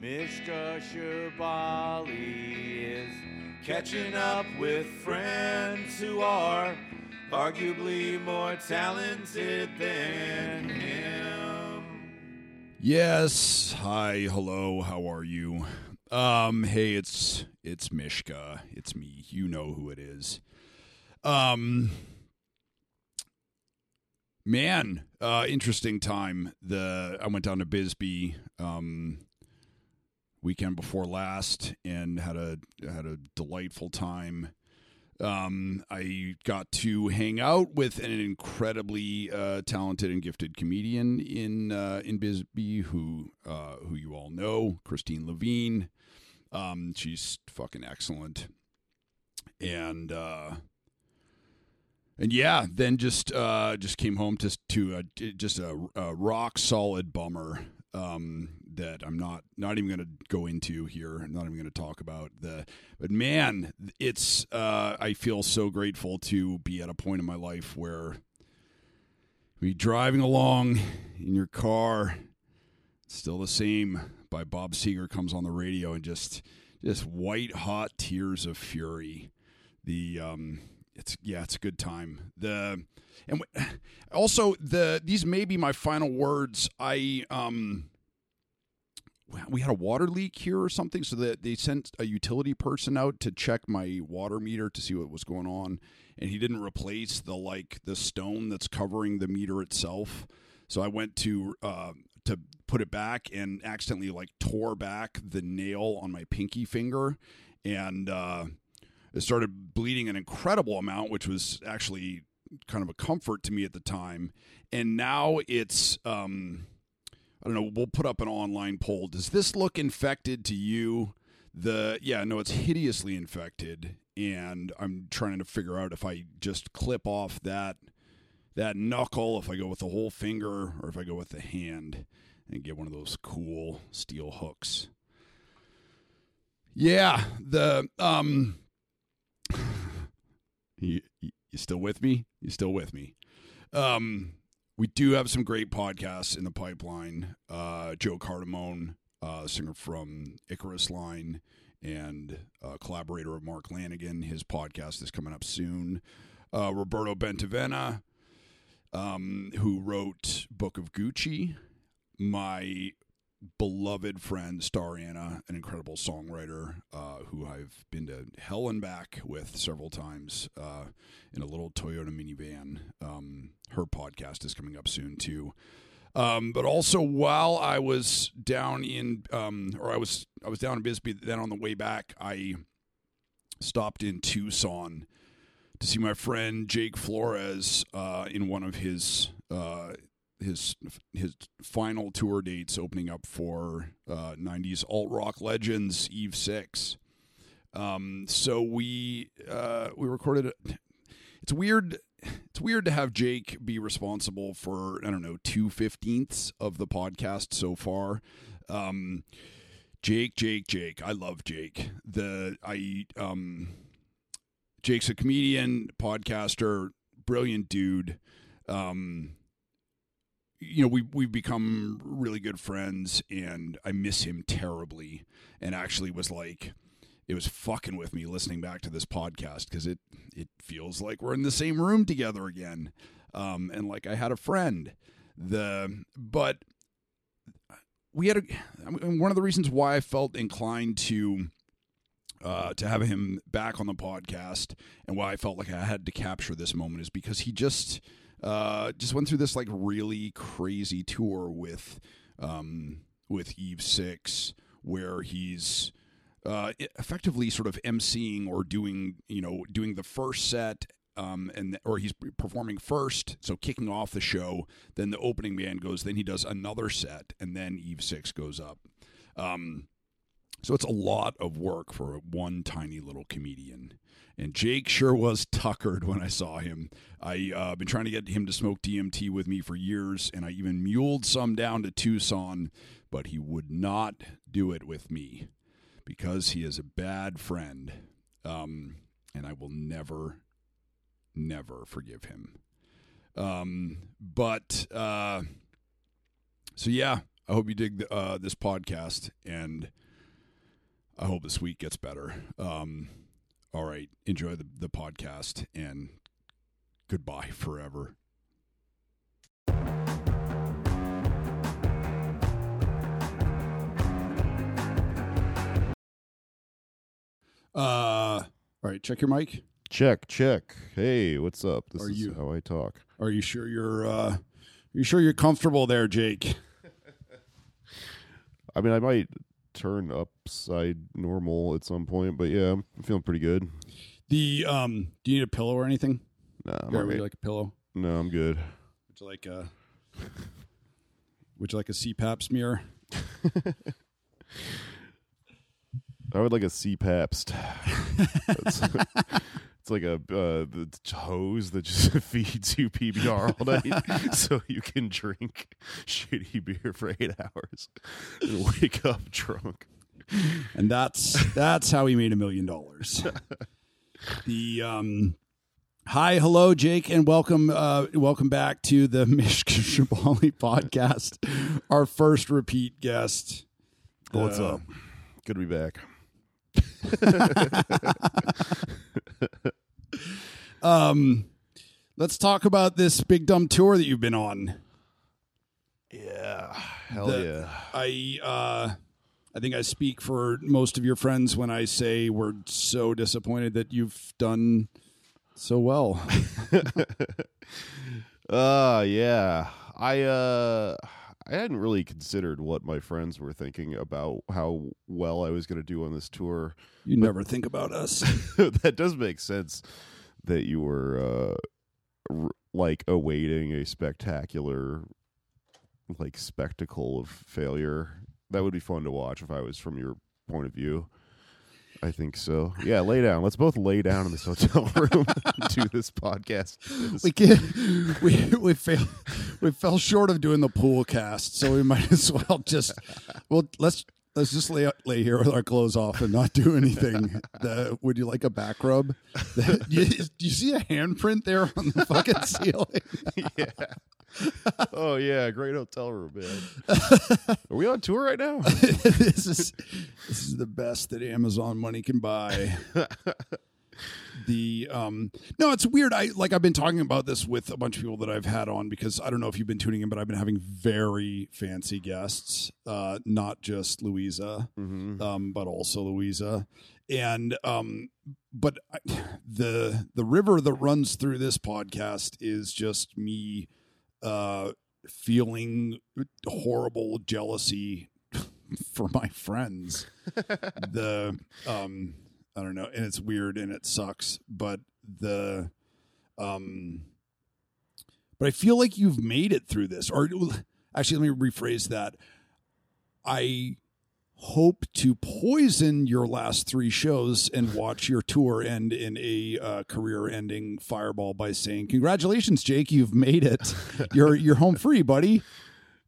Mishka Shubaly is catching up with friends who are arguably more talented than him. Yes. Hi. Hello. How are you? Um. Hey, it's it's Mishka. It's me. You know who it is. Um. Man, uh, interesting time. The I went down to Bisbee um weekend before last and had a had a delightful time. Um, I got to hang out with an incredibly uh, talented and gifted comedian in uh, in Bisbee, who uh, who you all know, Christine Levine. Um, she's fucking excellent, and uh, and yeah, then just uh, just came home to to a, just a, a rock solid bummer um, that I'm not not even going to go into here. I'm not even going to talk about the. But man, it's uh, I feel so grateful to be at a point in my life where be driving along in your car, still the same. By Bob Seger comes on the radio and just just white hot tears of fury. The um, it's yeah, it's a good time. The and w- also the these may be my final words. I um we had a water leak here or something, so that they sent a utility person out to check my water meter to see what was going on, and he didn't replace the like the stone that's covering the meter itself. So I went to uh, to put it back and accidentally like tore back the nail on my pinky finger, and uh, it started bleeding an incredible amount, which was actually kind of a comfort to me at the time. And now it's um, I don't know. We'll put up an online poll. Does this look infected to you? The yeah, no, it's hideously infected, and I'm trying to figure out if I just clip off that that knuckle, if I go with the whole finger, or if I go with the hand and get one of those cool steel hooks. Yeah, the um, you, you still with me? You still with me? Um, we do have some great podcasts in the pipeline. Uh, Joe Cardamone, uh, singer from Icarus Line and uh, collaborator of Mark Lanegan, his podcast is coming up soon. Uh, Roberto Bentivegna, um, who wrote Book of Gucci, my beloved friend Star Anna, an incredible songwriter uh, who I've been to hell and back with several times uh, in a little Toyota minivan. Um, her podcast is coming up soon too. Um, but also while I was down in, um, or I was I was down in Bisbee, then on the way back, I stopped in Tucson to see my friend Jake Flores uh, in one of his uh, his his final tour dates opening up for uh, 90s alt rock legends Eve 6 um, so we uh, we recorded it's weird it's weird to have Jake be responsible for I don't know two fifteenths of the podcast so far. Um, Jake, Jake, Jake. I love Jake. The I um, Jake's a comedian, podcaster, brilliant dude. Um, you know, we we've become really good friends, and I miss him terribly. And actually, was like it was fucking with me listening back to this podcast because it it feels like we're in the same room together again, um, and like I had a friend. The but we had a I mean, one of the reasons why I felt inclined to uh, to have him back on the podcast and why I felt like I had to capture this moment is because he just uh, just went through this like really crazy tour with um, with Eve Six where he's uh, effectively sort of emceeing or doing you know doing the first set um, and or he's performing first, so kicking off the show. Then the opening band goes. Then he does another set, and then Eve Six goes up. Um, so it's a lot of work for one tiny little comedian. And Jake sure was tuckered when I saw him. I've uh, been trying to get him to smoke DMT with me for years, and I even muled some down to Tucson, but he would not do it with me because he is a bad friend, um, and I will never, never forgive him. Um, but uh, so yeah, I hope you dig the, uh, this podcast, and I hope this week gets better. Um, all right, enjoy the, the podcast, and goodbye forever. Uh, all right, check your mic. Check, check. Hey, what's up? This Are is you- how I talk. Are you sure you're uh, are you sure you're comfortable there, Jake? I mean, I might turn upside normal at some point, but yeah, I'm feeling pretty good. The um, do you need a pillow or anything? Nah, I'm would you right. like a pillow? no, I'm good. Would you like a Would you like a CPAP smear? I would like a CPAPst. it's, it's like a uh, the hose that just feeds you PBR all night, so you can drink shitty beer for eight hours and wake up drunk. And that's that's how he made a million dollars. The um Hi, hello, Jake, and welcome uh welcome back to the Mishka Shubaly podcast. Our first repeat guest. What's Uh, up? Good to be back. Um let's talk about this big dumb tour that you've been on. Yeah, hell The- yeah. I uh I think I speak for most of your friends when I say we're so disappointed that you've done so well. Uh yeah. I uh I hadn't really considered what my friends were thinking about how well I was going to do on this tour. You never think about us. that does make sense that you were uh r- like awaiting a spectacular like spectacle of failure. That would be fun to watch if I was from your point of view. I think so. Yeah, lay down. Let's both lay down in this hotel room and do this podcast. we can't we we fail we fell short of doing the pool cast, so we might as well just well let's let's just lay lay here with our clothes off and not do anything. The, would you like a back rub? The, you, do you see a handprint there on the fucking ceiling? yeah. oh yeah, great hotel room, man. Are we on tour right now? this is this is the best that Amazon money can buy. The um no it's weird. I like i've been talking about this with a bunch of people that i've had on because i don't know if you've been tuning in but i've been having very fancy guests uh not just louisa mm-hmm. um but also louisa. And um but I, the the river that runs through this podcast is just me uh feeling horrible jealousy for my friends. The um i don't know and it's weird and it sucks but the um but i feel like you've made it through this or actually let me rephrase that i hope to poison your last three shows and watch your tour end in a uh, career-ending fireball by saying, "Congratulations, Jake! You've made it. You're you're home free, buddy."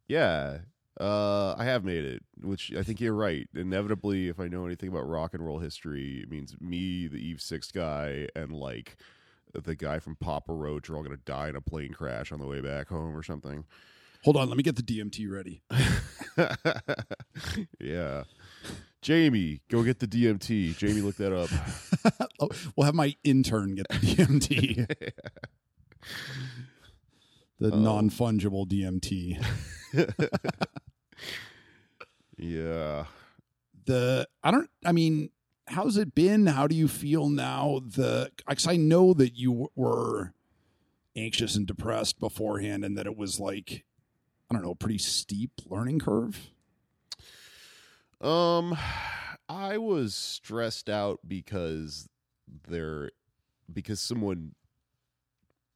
Yeah. Uh, I have made it, which I think you're right. Inevitably, if I know anything about rock and roll history, it means me, the Eve Six guy, and like the guy from Papa Roach are all going to die in a plane crash on the way back home or something. Hold on, let me get the DMT ready. yeah. Jamie, go get the DMT. Jamie, look that up. oh, we'll have my intern get the DMT, the Oh. non fungible DMT. Yeah. the I don't I mean how's it been? How do you feel now? The cuz I know that you were anxious and depressed beforehand and that it was like I don't know pretty steep learning curve? Um, I was stressed out because there, because someone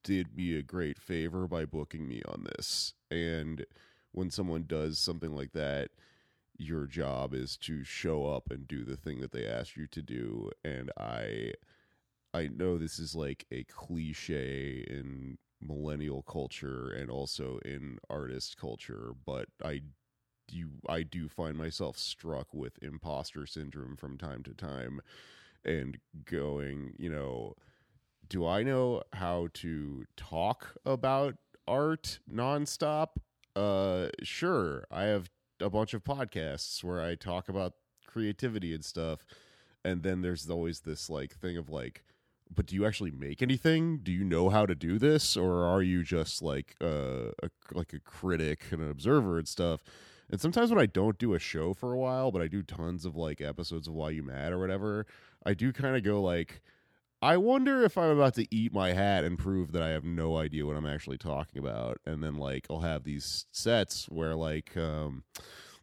did me a great favor by booking me on this, and when someone does something like that, your job is to show up and do the thing that they asked you to do, and I, I know this is like a cliche in millennial culture and also in artist culture, but I you I do find myself struck with imposter syndrome from time to time and going, you know, do I know how to talk about art nonstop? Uh sure. I have a bunch of podcasts where I talk about creativity and stuff. And then there's always this like thing of like, but do you actually make anything? Do you know how to do this, or are you just like uh, a like a critic and an observer and stuff? And sometimes when I don't do a show for a while, but I do tons of like episodes of Why You Mad or whatever, I do kind of go like, I wonder if I'm about to eat my hat and prove that I have no idea what I'm actually talking about. And then like I'll have these sets where like um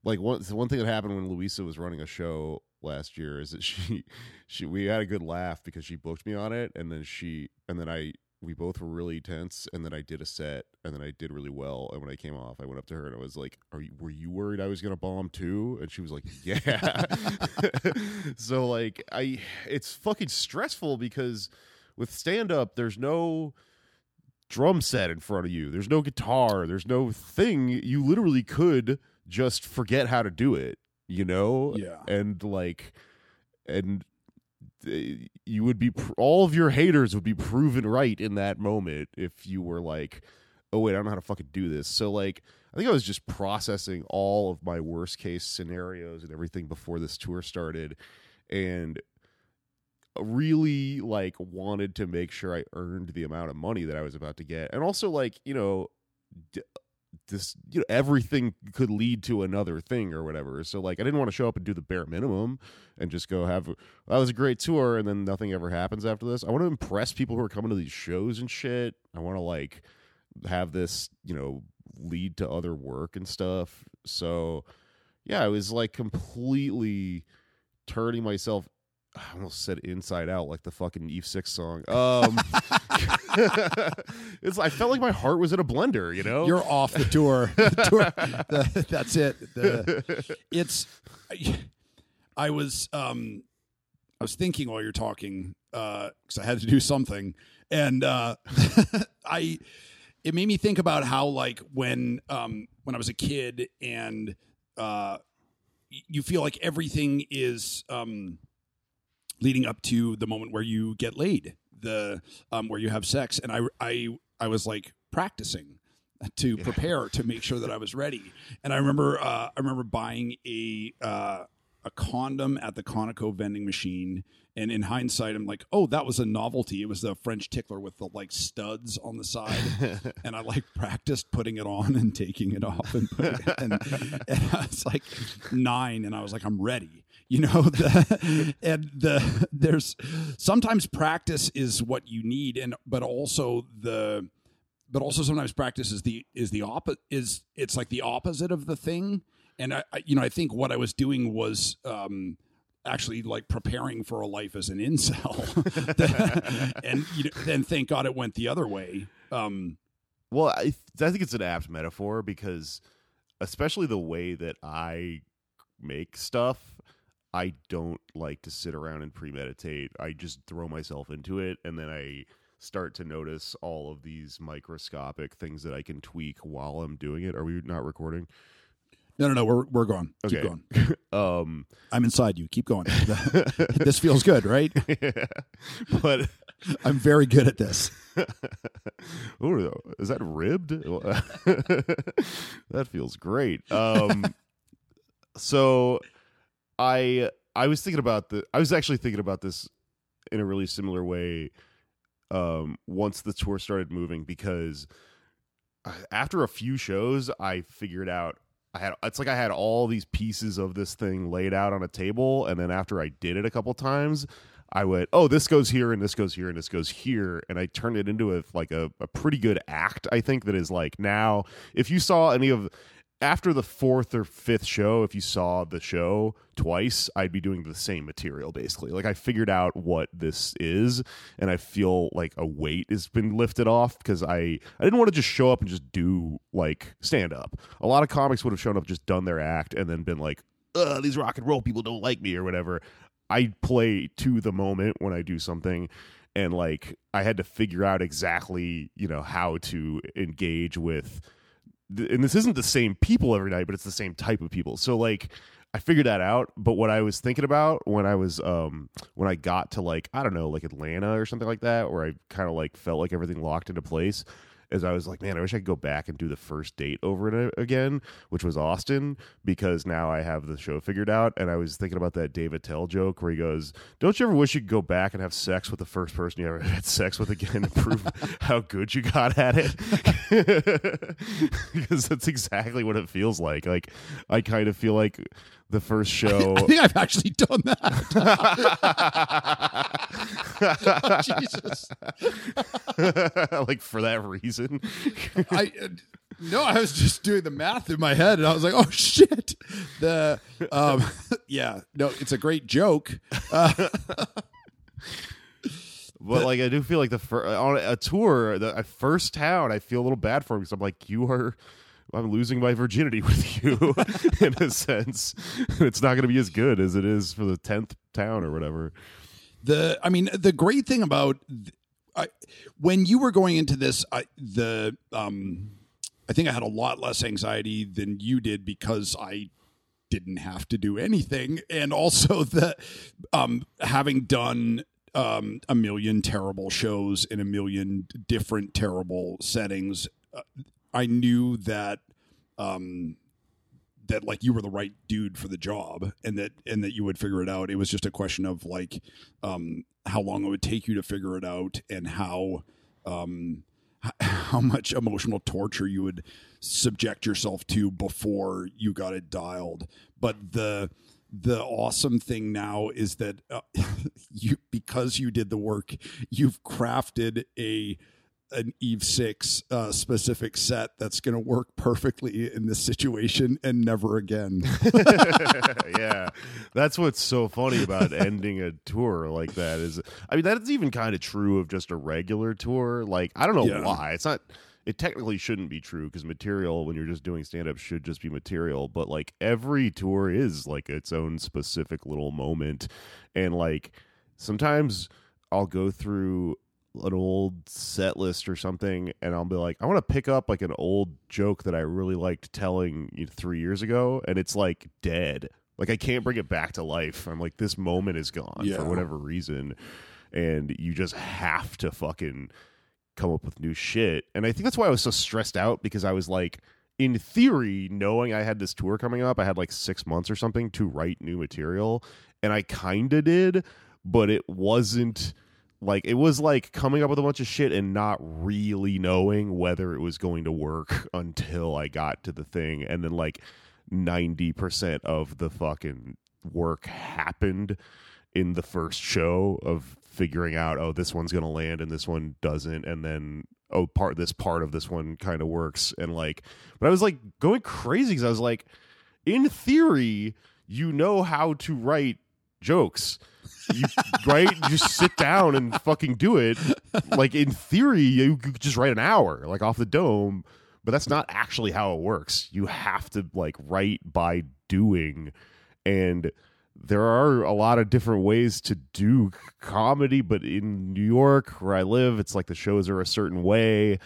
like one one thing that happened when Louisa was running a show last year is that she she we had a good laugh because she booked me on it and then she and then I we both were really tense and then I did a set and then I did really well and when I came off I went up to her and I was like are you were you worried I was going to bomb too? And she was like yeah. So like I it's fucking stressful because with stand up there's no drum set in front of you. There's no guitar. There's no thing. You literally could just forget how to do it you know? Yeah. and like and you would be all of your haters would be proven right in that moment if you were like oh wait i don't know how to fucking do this. So like i think i was just processing all of my worst case scenarios and everything before this tour started and really like wanted to make sure i earned the amount of money that i was about to get. And also like you know d- this you know everything could lead to another thing or whatever. So like i didn't want to show up and do the bare minimum and just go have that was a great tour and then nothing ever happens after this. I want to impress people who are coming to these shows and shit. I want to like have this you know lead to other work and stuff. So yeah i was like completely turning myself I almost said inside out like the fucking Eve Six song. Um, it's I felt like my heart was in a blender, you know. You're off the tour. The tour the- that's it. The- it's. I was. Um, I was thinking while you're talking because I had to do something, and uh, I. It made me think about how, like, when um, when I was a kid, and uh, you feel like everything is um, leading up to the moment where you get laid, the um, where you have sex, and I, I, I was like practicing to prepare to make sure that I was ready. And I remember, uh, I remember buying a uh, a condom at the Conoco vending machine. And in hindsight, I'm like, oh, that was a novelty. It was the French tickler with the like studs on the side, and I like practiced putting it on and taking it off, and, it, and, and I was like nine, and I was like, I'm ready, you know. The, and the there's sometimes practice is what you need, and but also the but also sometimes practice is the is the opposite is it's like the opposite of the thing and I, I you know i think what i was doing was um actually like preparing for a life as an incel and you know, then thank god it went the other way um Well, I, I think it's an apt metaphor because, especially the way that I make stuff, I don't like to sit around and premeditate. I just throw myself into it, and then I start to notice all of these microscopic things that I can tweak while I'm doing it. Are we not recording? no no no we're, we're going keep going Um, i'm inside you keep going this feels good right Yeah. but i'm very good at this Ooh, is that ribbed? that feels great. Um, so I I was thinking about the I was actually thinking about this in a really similar way um, once the tour started moving because uh, after a few shows I figured out I had it's like I had all these pieces of this thing laid out on a table and then after I did it a couple times I went, oh, this goes here and this goes here and this goes here, and I turned it into a like a, a pretty good act. I think that is like now, if you saw any of after the fourth or fifth show, if you saw the show twice, I'd be doing the same material basically. Like I figured out what this is, and I feel like a weight has been lifted off because I I didn't want to just show up and just do like stand up. A lot of comics would have shown up, just done their act, and then been like, Ugh, these rock and roll people don't like me or whatever. I play to the moment when I do something and like I had to figure out exactly, you know, how to engage with th- and this isn't the same people every night, but it's the same type of people. So like I figured that out, but what I was thinking about when I was um when I got to like I don't know, like Atlanta or something like that where I kind of like felt like everything locked into place is I was like, man, I wish I could go back and do the first date over and again, which was Austin, because now I have the show figured out. And I was thinking about that Dave Attell joke where he goes, "Don't you ever wish you could go back and have sex with the first person you ever had sex with again to prove how good you got at it?" because that's exactly what it feels like. Like I kind of feel like the first show. I think I've actually done that. Jesus. like for that reason. I uh, no, I was just doing the math in my head, and I was like, "Oh shit!" The um, yeah, no, it's a great joke. Uh, But like I do feel like the fir- on a tour, the first town, I feel a little bad for him because I'm like, you are. I'm losing my virginity with you in a sense. It's not going to be as good as it is for the tenth town or whatever. the I mean, the great thing about I, when you were going into this, I, the um, I think I had a lot less anxiety than you did because I didn't have to do anything, and also the um, having done um, a million terrible shows in a million different terrible settings, uh, I knew that um, that like you were the right dude for the job, and that and that you would figure it out. It was just a question of like um, how long it would take you to figure it out, and how um, how much emotional torture you would subject yourself to before you got it dialed. But the the awesome thing now is that uh, you because you did the work, you've crafted a an Eve six uh, specific set that's going to work perfectly in this situation and never again. yeah, that's what's so funny about ending a tour like that. Is I mean that's even kind of true of just a regular tour. Like I don't know Yeah. why it's not. It technically shouldn't be true because material when you're just doing stand up should just be material. But like every tour is like its own specific little moment, and like sometimes I'll go through an old set list or something and I'll be like I want to pick up like an old joke that I really liked telling you know, 3 years ago and it's like dead. Like I can't bring it back to life. I'm like this moment is gone Yeah. for whatever reason and you just have to fucking come up with new shit. And I think that's why I was so stressed out because I was like in theory knowing I had this tour coming up I had like 6 months or something to write new material and I kind of did but it wasn't like it was like coming up with a bunch of shit and not really knowing whether it was going to work until I got to the thing. And then like 90% of the fucking work happened in the first show of figuring out oh this one's going to land and this one doesn't. And then oh part this part of this one kind of works. And like but I was like going crazy cuz I was like in theory you know how to write jokes. You right? Just sit down and fucking do it. Like in theory you could just write an hour like off the dome but that's not actually how it works. You have to like write by doing. And there are a lot of different ways to do comedy but in new york where i live it's like the shows are a certain way.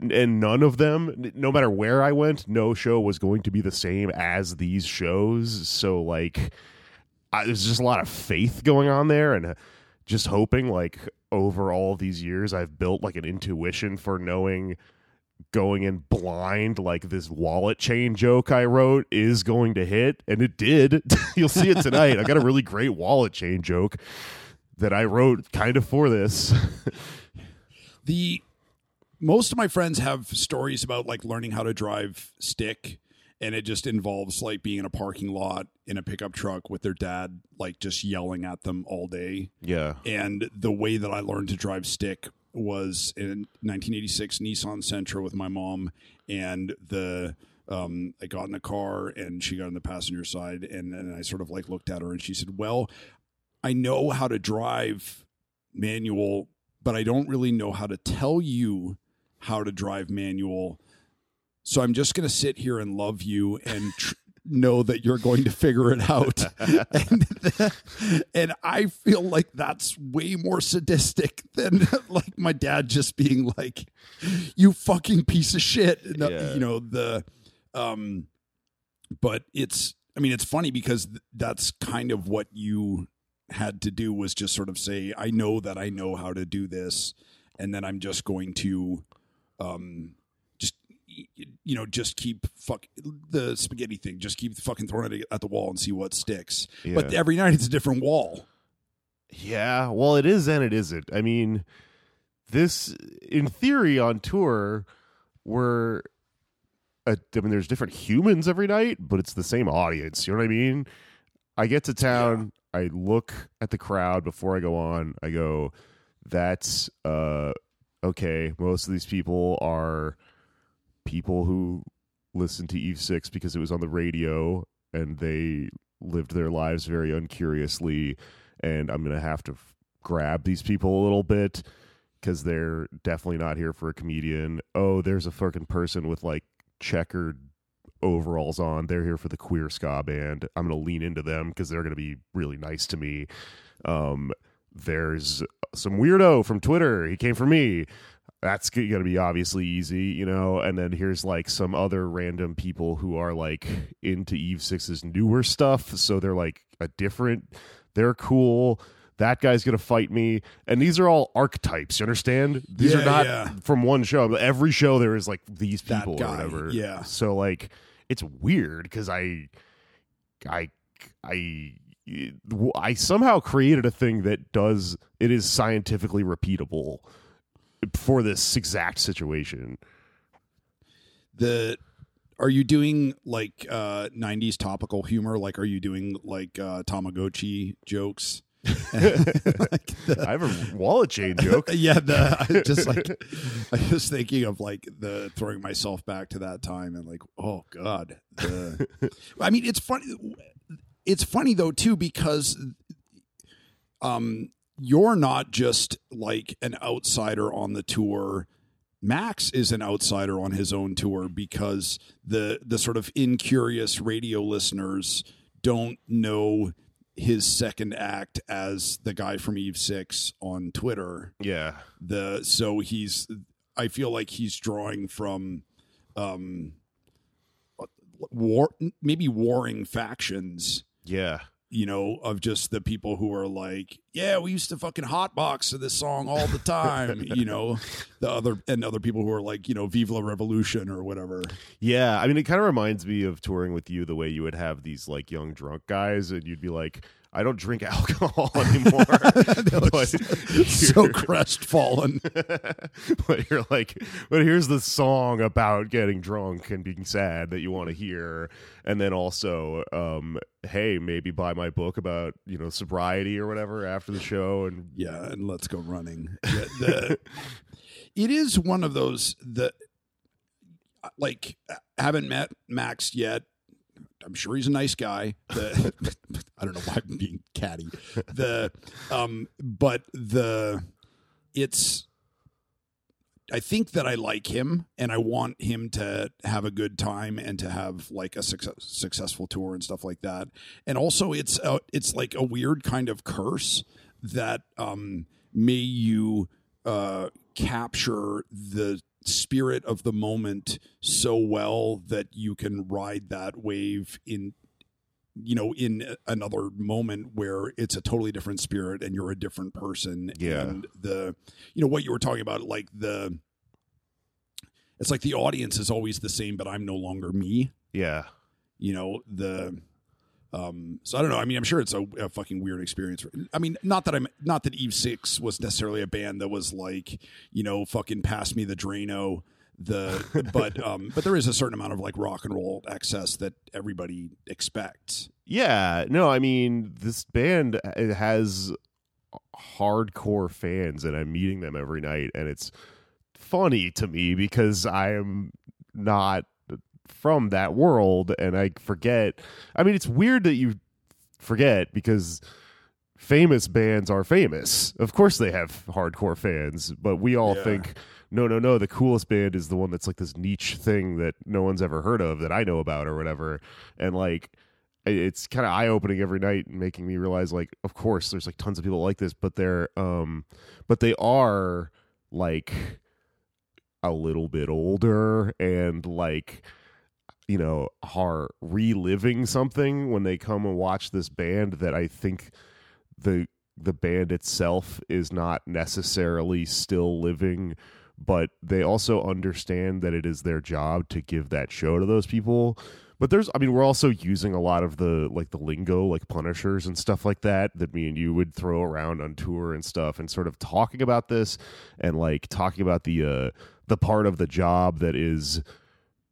And none of them no matter where i went no show was going to be the same as these shows. So like I, there's just a lot of faith going on there and uh, just hoping like over all these years i've built like an intuition for knowing going in blind like this wallet chain joke i wrote is going to hit and it did. You'll see it tonight. I got a really great wallet chain joke that i wrote kind of for this. The most of my friends have stories about like learning how to drive stick and it just involves like being in a parking lot in a pickup truck with their dad like just yelling at them all day yeah and the way that I learned to drive stick was in 1986 Nissan Sentra with my mom and the um, I got in the car and she got on the passenger side and then I sort of like looked at her and she said, "Well, I know how to drive manual, but I don't really know how to tell you how to drive manual. So I'm just going to sit here and love you and tr- know that you're going to figure it out. and, and I feel like that's way more sadistic than like my dad just being like, "You fucking piece of shit." No, Yeah. You know the, um, but it's. I mean, it's funny because th- that's kind of what you had to do was just sort of say, "I know that I know how to do this," and then I'm just going to um, just y- y- you know, just keep fuck the spaghetti thing. Just keep fucking throwing it at the wall and see what sticks. But every night it's a different wall. Yeah, well, it is and it isn't. I mean, this, in theory, on tour, we're, a, I mean, there's different humans every night, but it's the same audience. You know what I mean? I get to town, I look at the crowd before I go on. I go, that's uh, okay. Most of these people are people who listen to Eve Six because it was on the radio, and they lived their lives very uncuriously and I'm gonna have to f- grab these people a little bit because they're definitely not here for a comedian. Oh, there's a fucking person with like checkered overalls on. They're here for the queer ska band. I'm gonna lean into them because they're gonna be really nice to me. Um, there's some weirdo from Twitter. He came for me. That's gonna be obviously easy, you know. And then here's like some other random people who are like into Eve Six's newer stuff, so they're like a different. They're cool. That guy's gonna fight me, and these are all archetypes. You understand? These Yeah, are not yeah. from one show. Every show there is like these people guy, or whatever. yeah. So like, it's weird because I, I, I. I somehow created a thing that does it is scientifically repeatable for this exact situation. the are you doing like uh 90s topical humor like are you doing like uh tamagotchi jokes like the, I have a wallet chain joke. yeah the I just like i was thinking of like the throwing myself back to that time and like oh god the, i mean it's funny it's funny though too because um you're not just like an outsider on the tour Max is an outsider on his own tour because the the sort of incurious radio listeners don't know his second act as the guy from Eve Six on Twitter. Yeah. The so he's I feel like he's drawing from um war maybe warring factions Yeah. You know, of just the people who are like, yeah, we used to fucking hotbox to this song all the time, you know, the other and other people who are like, you know, Vive la Revolution or whatever. Yeah, I mean, it kind of reminds me of touring with you the way you would have these like young drunk guys, and you'd be like, "I don't drink alcohol anymore," but so crestfallen. but you're like, but here's the song about getting drunk and being sad that you want to hear, and then also, um, hey, maybe buy my book about you know sobriety or whatever after the show, and Yeah, and let's go running. Yeah, the, it is one of those that, like, haven't met Max yet. I'm sure he's a nice guy. The, I don't know why I'm being catty. The, um, but the, it's. I think that I like him, and I want him to have a good time and to have like a success, successful tour and stuff like that. And also, it's a, it's like a weird kind of curse that um, may you uh, capture the spirit of the moment so well that you can ride that wave in you know in another moment where it's a totally different spirit and you're a different person. Yeah. and the you know what you were talking about like the it's like the audience is always the same but i'm no longer me. Yeah, you know the um so i don't know. I mean i'm sure it's a, a fucking weird experience. I mean not that i'm not that eve six was necessarily a band that was like you know fucking pass me the drano the but um but there is a certain amount of like rock and roll excess that everybody expects. Yeah, no, I mean this band it has hardcore fans, and I'm meeting them every night, and it's funny to me because I am not from that world, and I forget. I mean, it's weird that you forget because famous bands are famous. Of course, they have hardcore fans, but we all Yeah. think. No, no, no. The coolest band is the one that's like this niche thing that no one's ever heard of that I know about or whatever. And like, it's kind of eye opening every night and making me realize like of course there's like tons of people like this but they're um but they are like a little bit older and like you know are reliving something when they come and watch this band that I think the the band itself is not necessarily still living but they also understand that it is their job to give that show to those people. But there's, I mean, we're also using a lot of the like the lingo, like punishers and stuff like that, that me and you would throw around on tour and stuff, and sort of talking about this and like talking about the uh, the part of the job that is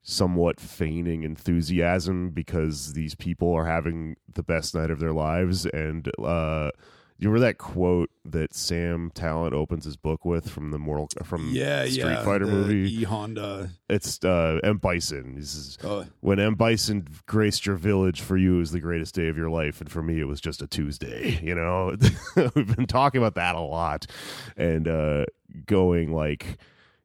somewhat feigning enthusiasm because these people are having the best night of their lives and uh you remember that quote that Sam Tallent opens his book with from the Mortal from Yeah, Street yeah. Fighter movie? E Honda. It's uh, M Bison. He says, Uh, when M Bison graced your village, for you it was the greatest day of your life, and for me it was just a Tuesday. You know, we've been talking about that a lot, and uh, going like,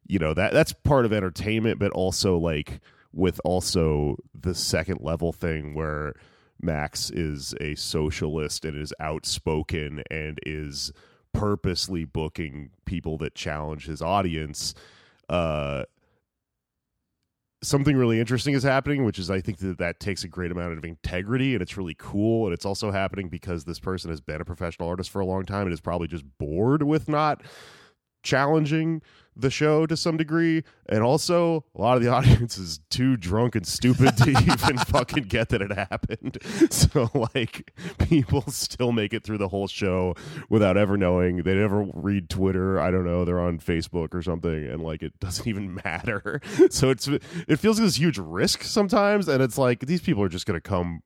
you know, that that's part of entertainment, but also like with also the second level thing where Max is a socialist and is outspoken and is purposely booking people that challenge his audience. Uh, something really interesting is happening, which is I think that that takes a great amount of integrity and it's really cool. And it's also happening because this person has been a professional artist for a long time and is probably just bored with not challenging the show to some degree. And also, a lot of the audience is too drunk and stupid to even fucking get that it happened. So, like, people still make it through the whole show without ever knowing. They never read Twitter. I don't know. They're on Facebook or something, and like, it doesn't even matter. So it's it feels like this huge risk sometimes, and it's like these people are just gonna come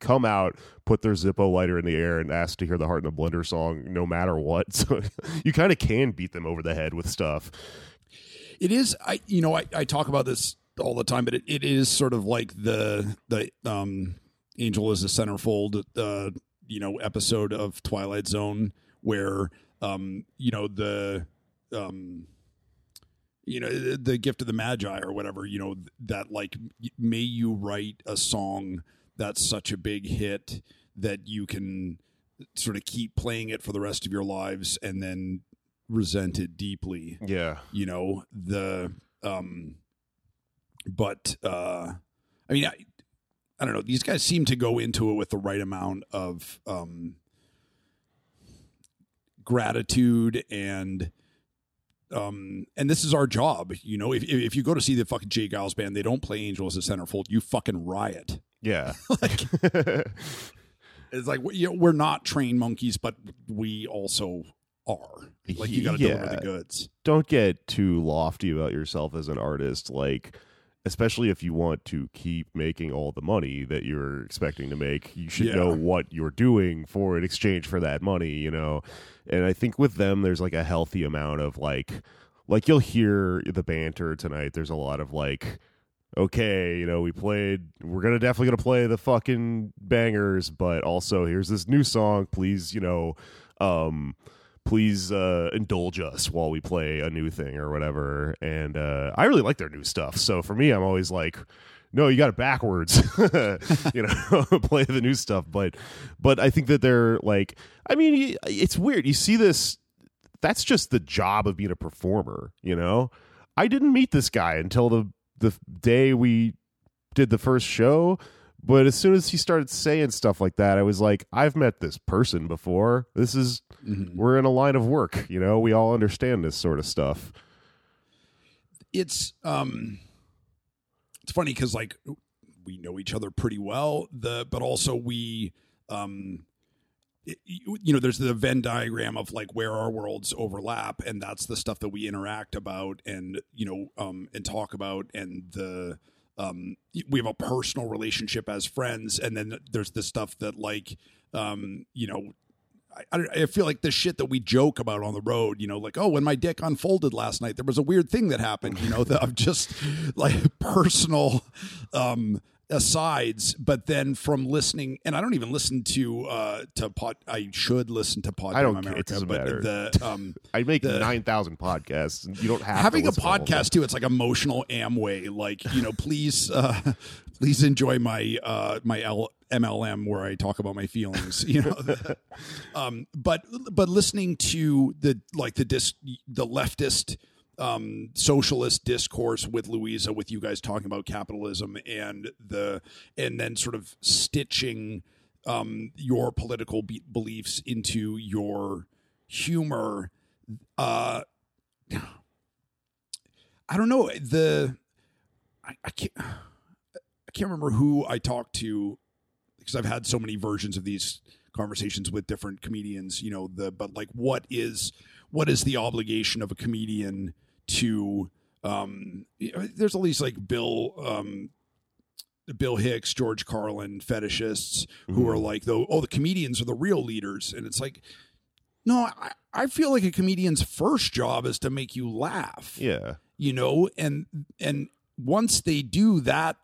come out, put their Zippo lighter in the air, and ask to hear the Heart in the Blender song, no matter what. So you kind of can beat them over the head with stuff. it is i you know i, I talk about this all the time but it, it is sort of like the the um angel is a centerfold uh you know episode of twilight zone where um you know the um you know the, the gift of the magi or whatever you know that like may you write a song that's such a big hit that you can sort of keep playing it for the rest of your lives and then resent it deeply. Yeah, you know the um but uh i mean i i don't know. These guys seem to go into it with the right amount of um gratitude and um and this is our job. You know if if you go to see the fucking J. Geils band they don't play Angel as a centerfold. You fucking riot yeah. like it's like we- you know, we're not trained monkeys but we also are. Like you got to deliver the goods. Don't get too lofty about yourself as an artist like especially if you want to keep making all the money that you're expecting to make you should Yeah. know what you're doing for in exchange for that money you know? And i think with them there's like a healthy amount of like like you'll hear the banter tonight. There's a lot of like okay you know we played we're gonna definitely gonna play the fucking bangers but also here's this new song please you know um please uh, indulge us while we play a new thing or whatever. And uh, I really like their new stuff. So for me, I'm always like, no, you got it backwards. you know, play the new stuff. But but I think that they're like, I mean, it's weird. You see this. That's just the job of being a performer. You know, I didn't meet this guy until the the day we did the first show. But as soon as he started saying stuff like that, I was like, I've met this person before. This is Mhm. we're in a line of work you know we all understand this sort of stuff it's um it's funny because like we know each other pretty well the but also we um you know there's the venn diagram of like where our worlds overlap and that's the stuff that we interact about and you know um and talk about and the um we have a personal relationship as friends and then there's the stuff that like um you know I, I, feel like the shit that we joke about on the road, you know, like, oh, when my dick unfolded last night, there was a weird thing that happened, you know, that I'm just like personal um asides, but then from listening, and I don't even listen to uh to pod. I should listen to Pod I don't Damn care. It doesn't but matter. the um i make The- 9000 podcasts and you don't have to having a listen to all of them. podcast too it's like emotional amway like you know please uh please enjoy my uh my L- mlm where i talk about my feelings you know um but but listening to the like the dis the leftist um socialist discourse with louisa with you guys talking about capitalism and the and then sort of stitching um your political be- beliefs into your humor uh I don't know the I, I can't I can't remember who I talked to because I've had so many versions of these conversations with different comedians. You know the but like what is what is the obligation of a comedian to um there's all these like Bill um Bill Hicks, George Carlin fetishists who are like, though, oh, the comedians are the real leaders. And it's like, no, I, I feel like a comedian's first job is to make you laugh. Yeah. You know, and and once they do that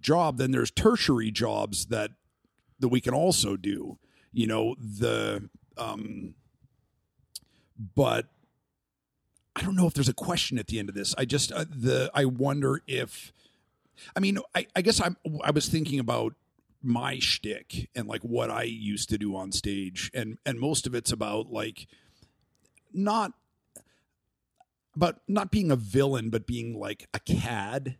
job, then there's tertiary jobs that that we can also do. You know, the um but I don't know if there's a question at the end of this. I just uh, the I wonder if I mean, I, I guess I'm. I was thinking about my shtick and like what I used to do on stage, and and most of it's about like not about not being a villain, but being like a cad.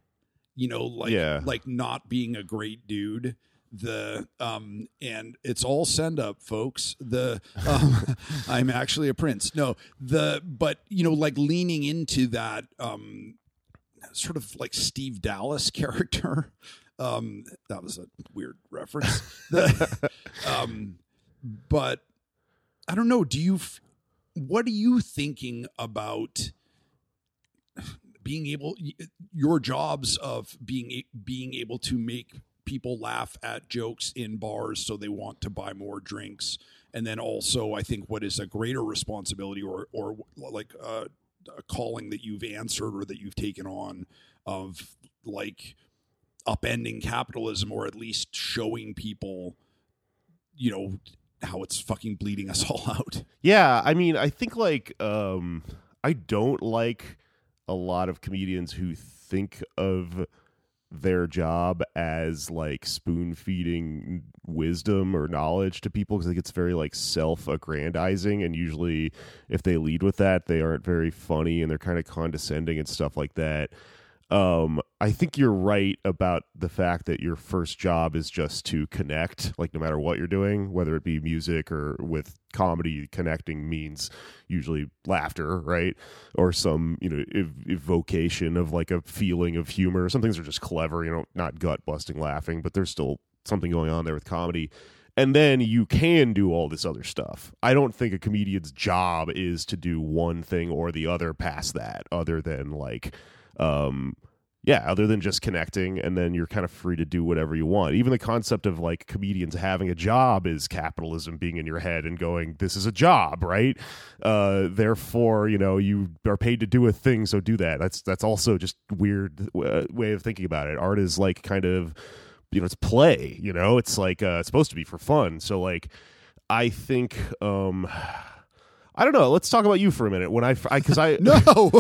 You know, like Yeah. like not being a great dude. The um and it's all send up, folks. The um, I'm actually a prince. No, the but you know, like leaning into that um sort of like Steve Dallas character. Um, that was a weird reference. The- um, but I don't know. Do you? What are you thinking about being able your jobs of being being able to make people laugh at jokes in bars so they want to buy more drinks. And then also i think what is a greater responsibility or or like uh, a calling that you've answered or that you've taken on of like upending capitalism or at least showing people you know how it's fucking bleeding us all out. Yeah, I mean, I think like um I don't like a lot of comedians who think of their job as like spoon feeding wisdom or knowledge to people because it gets very like self aggrandizing and usually if they lead with that they aren't very funny and they're kind of condescending and stuff like that um i think you're right about the fact that your first job is just to connect like no matter what you're doing whether it be music or with comedy connecting means usually laughter right? Or some you know ev- evocation of like a feeling of humor. Some things are just clever you know not gut busting laughing but there's still something going on there with comedy. And then you can do all this other stuff. I don't think a comedian's job is to do one thing or the other past that, other than like, um, yeah, other than just connecting, and then you're kind of free to do whatever you want. Even the concept of like comedians having a job is capitalism being in your head and going, "This is a job, right?" Uh, therefore, you know, you are paid to do a thing, so do that. That's that's also just weird uh, way of thinking about it. Art is like kind of you know it's play you know it's like uh it's supposed to be for fun so like i think um i don't know let's talk about you for a minute when i because I, no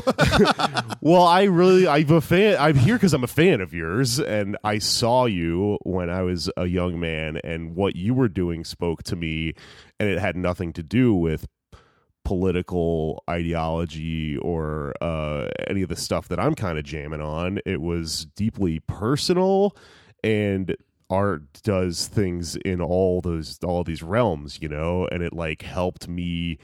well i really i'm a fan i'm here because i'm a fan of yours and i saw you when i was a young man and what you were doing spoke to me and it had nothing to do with political ideology or uh, any of the stuff that I'm kind of jamming on. It was deeply personal, and art does things in all those all these realms, you know, and it like helped me.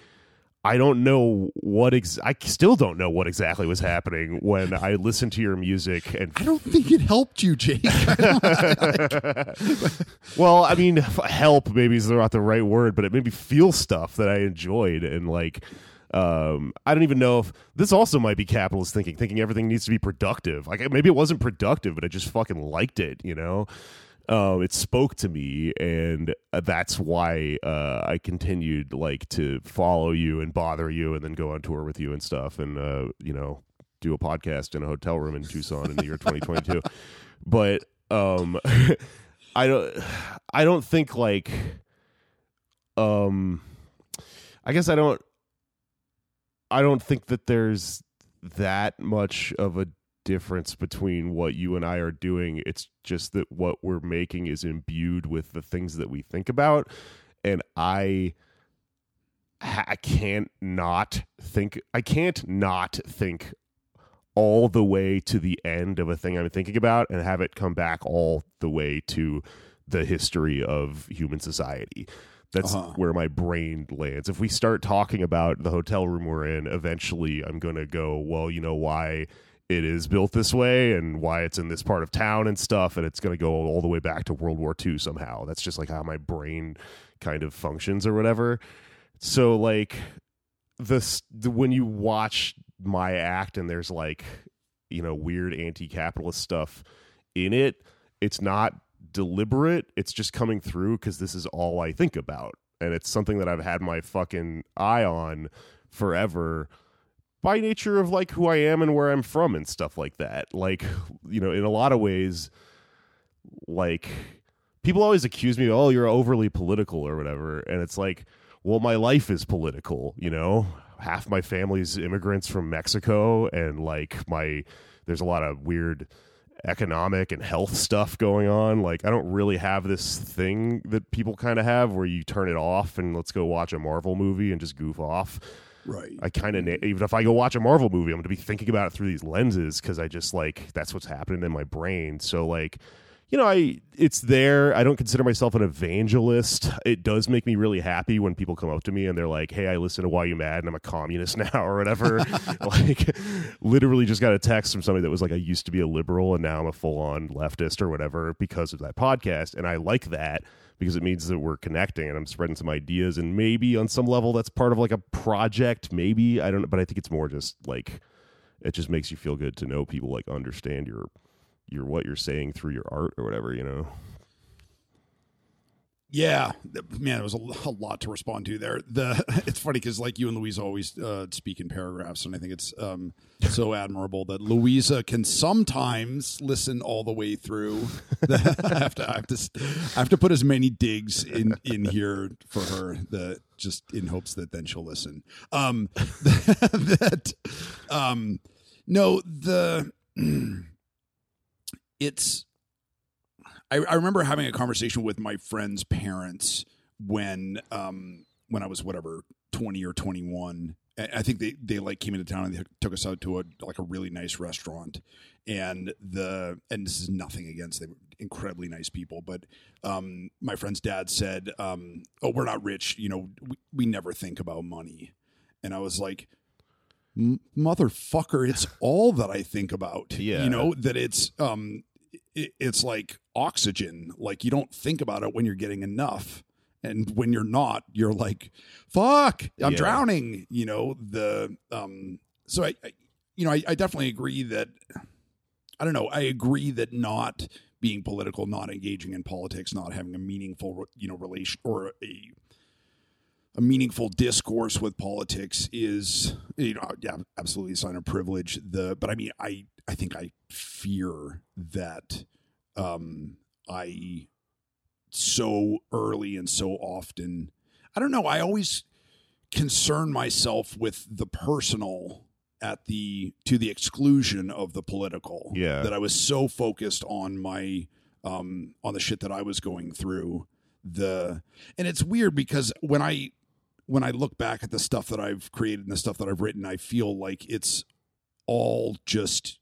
I don't know what ex- I still don't know what exactly was happening when I listened to your music and i don't think it helped you jake well, I mean, help maybe is not the right word, but it made me feel stuff that I enjoyed and like. Um, I don't even know if this also might be capitalist thinking, thinking everything needs to be productive. Like maybe it wasn't productive, but I just fucking liked it. You know, um, it spoke to me, and uh, that's why uh, I continued like to follow you and bother you, and then go on tour with you and stuff, and uh, you know, do a podcast in a hotel room in Tucson in the year 2022. But um, I don't I don't think like um I guess I don't I don't think that there's that much of a difference between what you and I are doing. It's just that what we're making is imbued with the things that we think about and I I can't not think I can't not think all the way to the end of a thing I'm thinking about and have it come back all the way to the history of human society. That's Uh-huh. where my brain lands. If we start talking about the hotel room we're in, eventually I'm going to go, well, you know why it is built this way and why it's in this part of town and stuff and it's going to go all the way back to World War II somehow. That's just like how my brain kind of functions or whatever. So like this the, when you watch my act and there's like you know weird anti-capitalist stuff in it, it's not deliberate. It's just coming through cuz this is all I think about and it's something that I've had my fucking eye on forever by nature of like who I am and where I'm from and stuff like that. Like, you know, in a lot of ways, like people always accuse me, oh, you're overly political or whatever. And it's like, well, my life is political, you know? Half my family's immigrants from Mexico, and like my, there's a lot of weird economic and health stuff going on. Like, I don't really have this thing that people kind of have where you turn it off and let's go watch a Marvel movie and just goof off. Right. I kind of even if I go watch a Marvel movie, I'm going to be thinking about it through these lenses because I just like that's what's happening in my brain. So like, you know, I it's there. I don't consider myself an evangelist. It does make me really happy when people come up to me and they're like, "Hey, I listen to Why You Mad and I'm a communist now or whatever." like, literally just got a text from somebody that was like, "I used to be a liberal and now I'm a full on leftist or whatever because of that podcast," and I like that because it means that we're connecting and I'm spreading some ideas and maybe on some level that's part of like a project maybe. I don't know but I think it's more just like it just makes you feel good to know people like understand your your what you're saying through your art or whatever you know Yeah, man, it was a, a lot to respond to there. The it's funny because like you and Louisa always uh, speak in paragraphs, and I think it's um, so admirable that Louisa can sometimes listen all the way through. I have to, I have to, I have to put as many digs in in here for her that just in hopes that then she'll listen. Um, that, um, no, the it's I, I remember having a conversation with my friend's parents when um when I was whatever twenty or twenty one. I think they they like came into town and they took us out to a like a really nice restaurant, and the and this is nothing against them, incredibly nice people, but um my friend's dad said, um, "Oh, we're not rich, you know, we, we never think about money," and I was like. Motherfucker, it's all that I think about. Yeah. You know, that it's um it, it's like oxygen. Like you don't think about it when you're getting enough, and when you're not, you're like, "Fuck, I'm Yeah. drowning." You know the um. So I, I you know, I, I definitely agree that. I don't know. I agree that not being political, not engaging in politics, not having a meaningful, you know, relation or a a meaningful discourse with politics is you know yeah absolutely a sign of privilege the but i mean i i think i fear that um i so early and so often i don't know i always concern myself with the personal at the to the exclusion of the political Yeah. that i was so focused on my um on the shit that i was going through the and it's weird because when i when i look back at the stuff that i've created and the stuff that i've written i feel like it's all just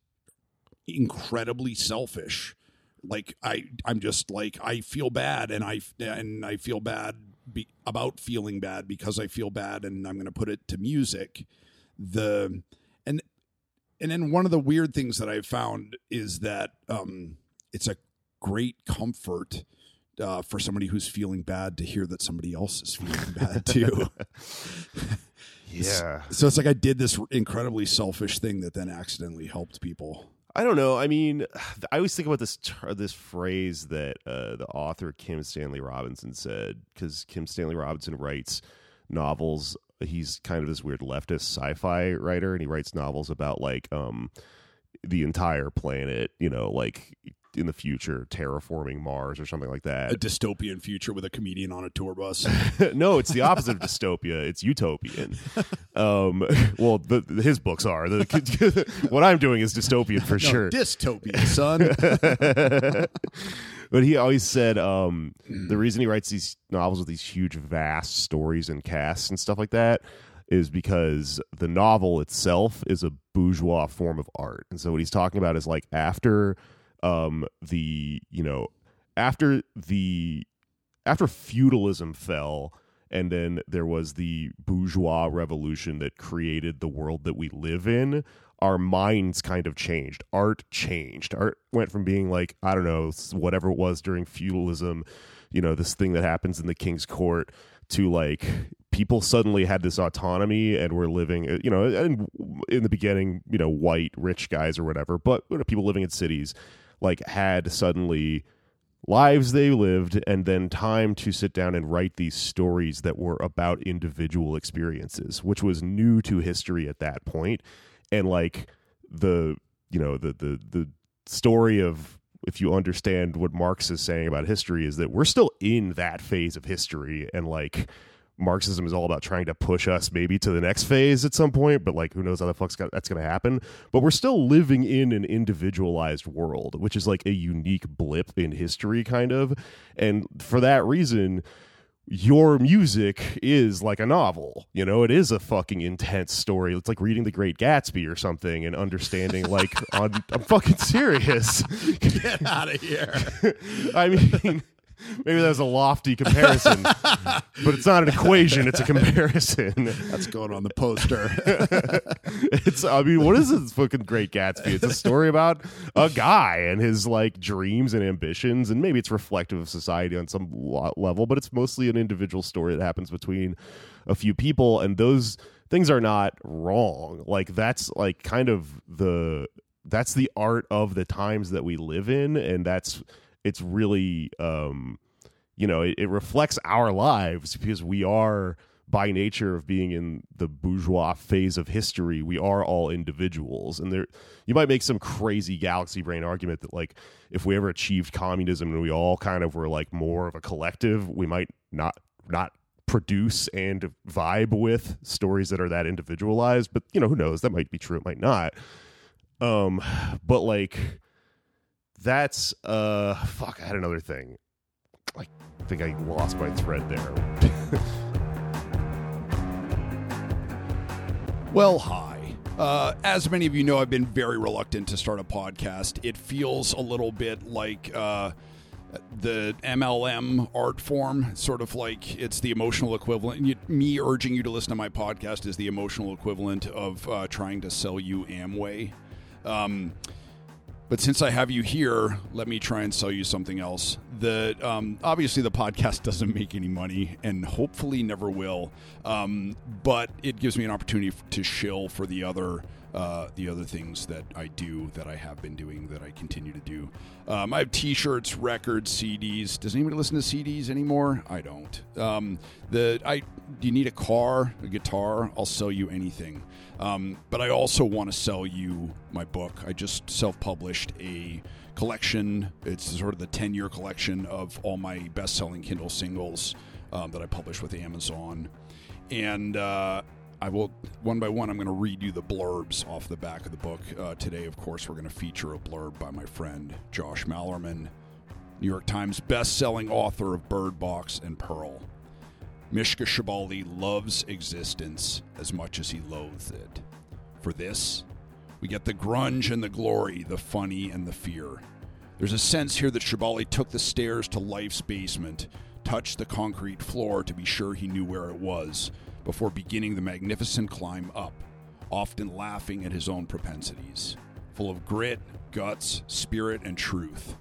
incredibly selfish like i i'm just like i feel bad and i and i feel bad be, about feeling bad because i feel bad and i'm going to put it to music. The and and then one of the weird things that i've found is that um it's a great comfort uh, for somebody who's feeling bad to hear that somebody else is feeling bad too. Yeah. So it's like i did this incredibly selfish thing that then accidentally helped people I don't know. I mean, I always think about this this phrase that uh, the author Kim Stanley Robinson said because Kim Stanley Robinson writes novels. He's kind of this weird leftist sci-fi writer, and he writes novels about like um, the entire planet. You know, like in the future, terraforming Mars or something like that. a dystopian future with a comedian on a tour bus no, it's the opposite of dystopia. It's utopian. Um, well, the, his books are. The, what I'm doing is dystopian for no, sure. dystopia son but he always said um, the reason he writes these novels with these huge, vast stories and casts and stuff like that is because the novel itself is a bourgeois form of art. And so what he's talking about is like after um, the you know after the after feudalism fell and then there was the bourgeois revolution that created the world that we live in our minds kind of changed. Art changed. Art went from being like, I don't know, whatever it was during feudalism, you know, this thing that happens in the king's court to like people suddenly had this autonomy and were living, uh, you know, in, in the beginning, you know, white rich guys or whatever, but you know, people living in cities like had suddenly lives they lived and then time to sit down and write these stories that were about individual experiences which was new to history at that point. And like the you know the the the story of if you understand what Marx is saying about history is that we're still in that phase of history and like Marxism is all about trying to push us maybe to the next phase at some point, but like who knows how the fuck's got, that's going to happen. But we're still living in an individualized world, which is like a unique blip in history, kind of. And for that reason, your music is like a novel. You know, it is a fucking intense story. It's like reading The Great Gatsby or something and understanding, like, on, I'm fucking serious. Get out of here. I mean, maybe that was a lofty comparison, but it's not an equation, it's a comparison. That's going on the poster. it's, I mean, what is this fucking Great Gatsby? It's a story about a guy and his like dreams and ambitions, and maybe it's reflective of society on some level, but it's mostly an individual story that happens between a few people, and those things are not wrong. Like, that's like kind of the that's the art of the times that we live in and that's it's really um you know it, it reflects our lives because we are by nature of being in the bourgeois phase of history we are all individuals. And there you might make some crazy galaxy brain argument that like if we ever achieved communism and we all kind of were like more of a collective we might not not produce and vibe with stories that are that individualized. But you know who knows? That might be true. It might not. Um but like that's uh fuck i had another thing i think i lost my thread there Well, hi. Uh, as many of you know, I've been very reluctant to start a podcast. It feels a little bit like uh, the MLM art form, sort of like it's the emotional equivalent. You, me urging you to listen to my podcast is the emotional equivalent of uh, trying to sell you Amway. Um, but since I have you here, let me try and sell you something else. The um, obviously the podcast doesn't make any money, and hopefully never will. Um, but it gives me an opportunity to shill for the other uh, the other things that I do that I have been doing that I continue to do. Um, I have T-shirts, records, CDs. Does anybody listen to CDs anymore? I don't. Um, the I do you need a car, a guitar? I'll sell you anything. Um, but I also want to sell you my book. I just self-published a collection. It's sort of the 10-year collection of all my best-selling Kindle singles um, that I published with Amazon, and. Uh, I will one by one. I'm going to read you the blurbs off the back of the book. Uh, today, of course, we're going to feature a blurb by my friend Josh Malerman, New York Times best-selling author of Bird Box and Pearl. Mishka Shubaly loves existence as much as he loathes it. For this, we get the grunge and the glory, the funny and the fear. There's a sense here that Shubaly took the stairs to life's basement, touched the concrete floor to be sure he knew where it was before beginning the magnificent climb up, often laughing at his own propensities, full of grit, guts, spirit, and truth.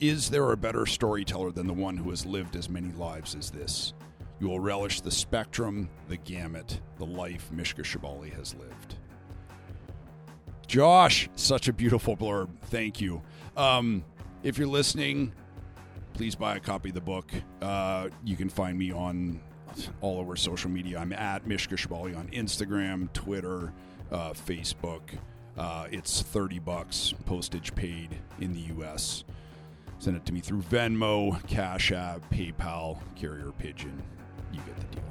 Is there a better storyteller than the one who has lived as many lives as this? You will relish the spectrum, the gamut, the life Mishka Shubaly has lived. Josh, such a beautiful blurb. Thank you. Um, if you're listening, please buy a copy of the book. Uh, you can find me on all over social media. I'm at Mishka Shubaly on Instagram, Twitter, uh, Facebook. Uh, it's 30 bucks, postage paid in the U.S. Send it to me through Venmo, Cash App, PayPal, Carrier Pigeon. You get the deal.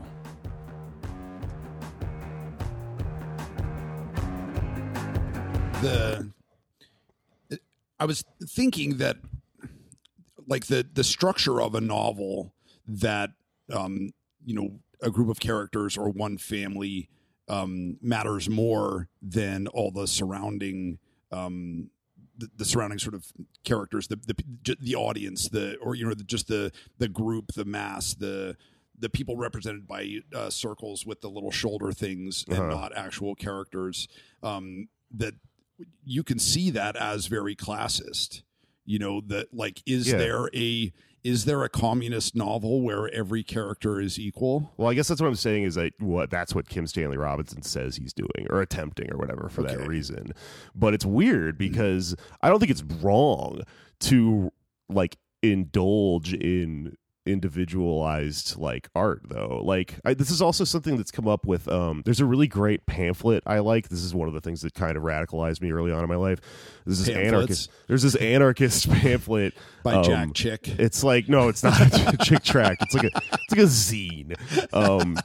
The I was thinking that like the the structure of a novel that um, you know a group of characters or one family um, matters more than all the surrounding um, the, the, surrounding sort of characters, the the the audience, the or you know the, just the the group, the mass, the the people represented by uh, circles with the little shoulder things and Uh-huh. not actual characters. Um, that you can see that as very classist. You know that like is Yeah. there a is there a communist novel where every character is equal? Well, I guess that's what I'm saying is that what that's what Kim Stanley Robinson says he's doing or attempting or whatever for Okay. that reason. But it's weird because I don't think it's wrong to like indulge in individualized like art though like I, this is also something that's come up with um there's a really great pamphlet i like this is one of the things that kind of radicalized me early on in my life there's this Pamphlets? anarchist there's this anarchist pamphlet By um, Jack Chick. it's like no, it's not a Chick tract. It's like a it's like a zine. Um,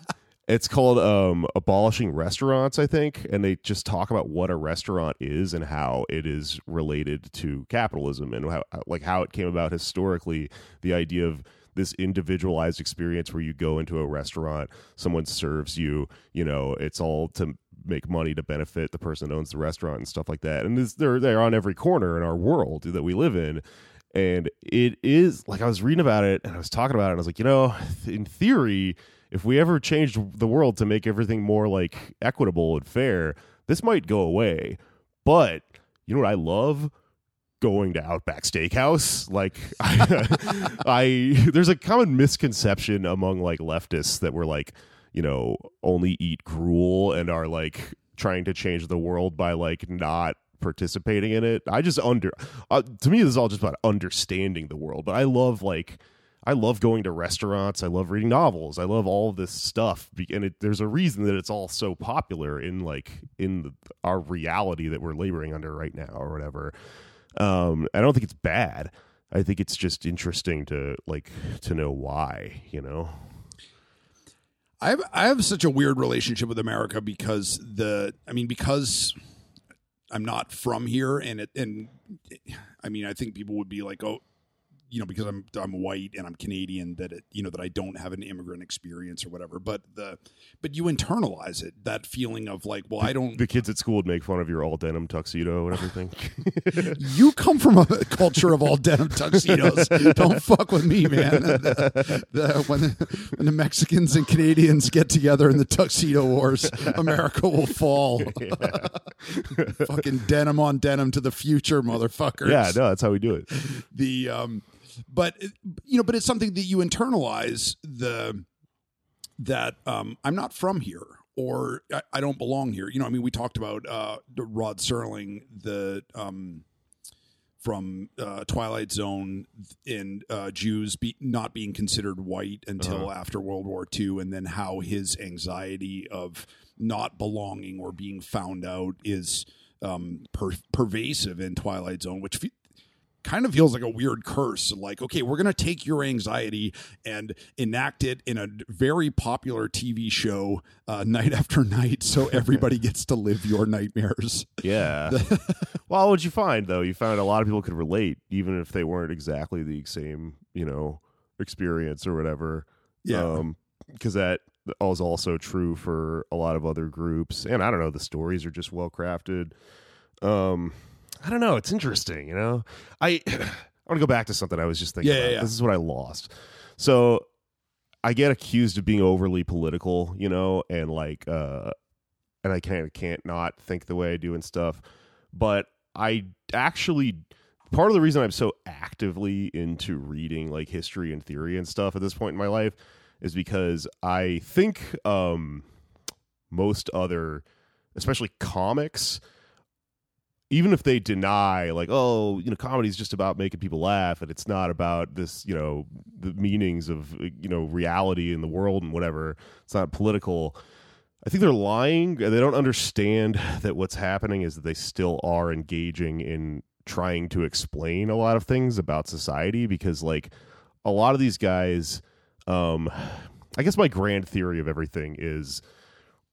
it's called um, abolishing restaurants, I think, and they just talk about what a restaurant is and how it is related to capitalism and how like how it came about historically. The idea of this individualized experience where you go into a restaurant, someone serves you, you know, it's all to make money to benefit the person that owns the restaurant and stuff like that. And this, they're they're on every corner in our world that we live in and it is like I was reading about it and I was talking about it and I was like, you know, in theory, if we ever changed the world to make everything more like equitable and fair, this might go away. But you know what I love? Going to Outback Steakhouse. Like I, I there's a common misconception among like leftists that we're like, you know, only eat gruel and are like trying to change the world by like not participating in it. I just under uh, to me this is all just about understanding the world. But I love like I love going to restaurants. I love reading novels. I love all this stuff, and it, there's a reason that it's all so popular in like in the, our reality that we're laboring under right now, or whatever. Um, I don't think it's bad. I think it's just interesting to like to know why. You know. I have I have such a weird relationship with America because the I mean because I'm not from here and it and I mean I think people would be like oh you know because I'm I'm white and I'm Canadian that it you know that I don't have an immigrant experience or whatever but the but you internalize it that feeling of like well I don't The kids at school would make fun of your all denim tuxedo and everything. you come from a culture of all denim tuxedos. Don't fuck with me, man. The, the- when, the, when the Mexicans and Canadians get together in the tuxedo wars, America will fall. Fucking denim on denim to the future, motherfuckers. yeah, no, that's how we do it. The um, but you know, but it's something that you internalize the that um, I'm not from here or I, I don't belong here. You know, I mean, we talked about uh, Rod Serling, the um, from uh, Twilight Zone, and uh, Jews be, not being considered white until after World War II, and then how his anxiety of not belonging or being found out is um, per- pervasive in Twilight Zone, which. Fe- kind of feels like a weird curse. Like, okay, we're going to take your anxiety and enact it in a very popular TV show uh, night after night so everybody gets to live your nightmares. Yeah. well, what'd you find though? You found a lot of people could relate, even if they weren't exactly the same, you know, experience or whatever. Yeah. because that was also true for a lot of other groups. And I don't know, the stories are just well crafted. Um, I don't know. It's interesting, you know. I I want to go back to something I was just thinking. Yeah, yeah, about. yeah. This is what I lost. So I get accused of being overly political, you know, and like, uh, and I of can't not think the way I do and stuff. But I actually, part of the reason I'm so actively into reading like history and theory and stuff at this point in my life is because I think um, most other, especially comics, even if they deny like oh you know comedy is just about making people laugh and it's not about this you know the meanings of you know reality in the world and whatever it's not political. I think they're lying. They don't understand that what's happening is that they still are engaging in trying to explain a lot of things about society because like a lot of these guys um i guess my grand theory of everything is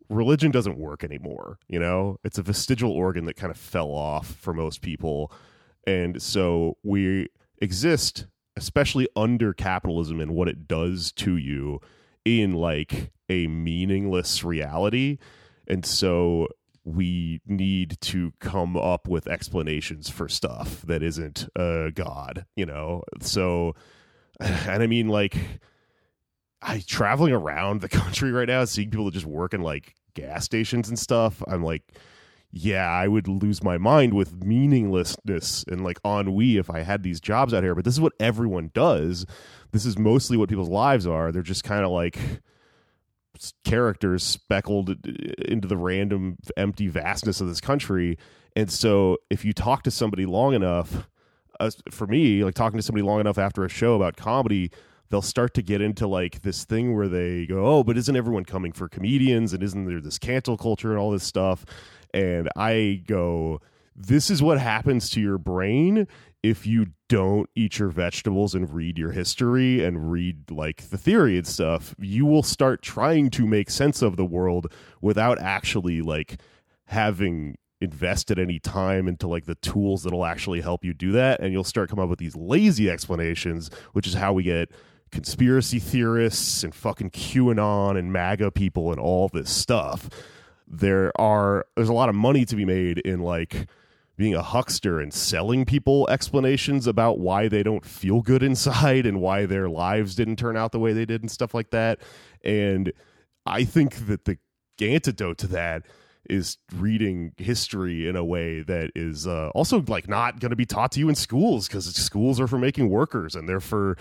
religion doesn't work anymore you know? It's a vestigial organ that kind of fell off for most people. And so we exist especially under capitalism and what it does to you in like a meaningless reality. And so we need to come up with explanations for stuff that isn't uh god you know? So and i mean like I traveling around the country right now, seeing people that just work in like gas stations and stuff. I'm like, yeah, I would lose my mind with meaninglessness and like ennui if I had these jobs out here. But this is what everyone does. This is mostly what people's lives are. They're just kind of like characters speckled into the random empty vastness of this country. And so if you talk to somebody long enough, uh, for me, like talking to somebody long enough after a show about comedy, they'll start to get into like this thing where they go, "Oh, but isn't everyone coming for comedians? And isn't there this cancel culture and all this stuff?" And I go, "This is what happens to your brain if you don't eat your vegetables and read your history and read like the theory and stuff. You will start trying to make sense of the world without actually like having invested any time into like the tools that'll actually help you do that and you'll start coming up with these lazy explanations which is how we get conspiracy theorists and fucking QAnon and MAGA people and all this stuff there are there's a lot of money to be made in like being a huckster and selling people explanations about why they don't feel good inside and why their lives didn't turn out the way they did and stuff like that. And i think that the antidote to that is reading history in a way that is uh, also like not going to be taught to you in schools because schools are for making workers and they're for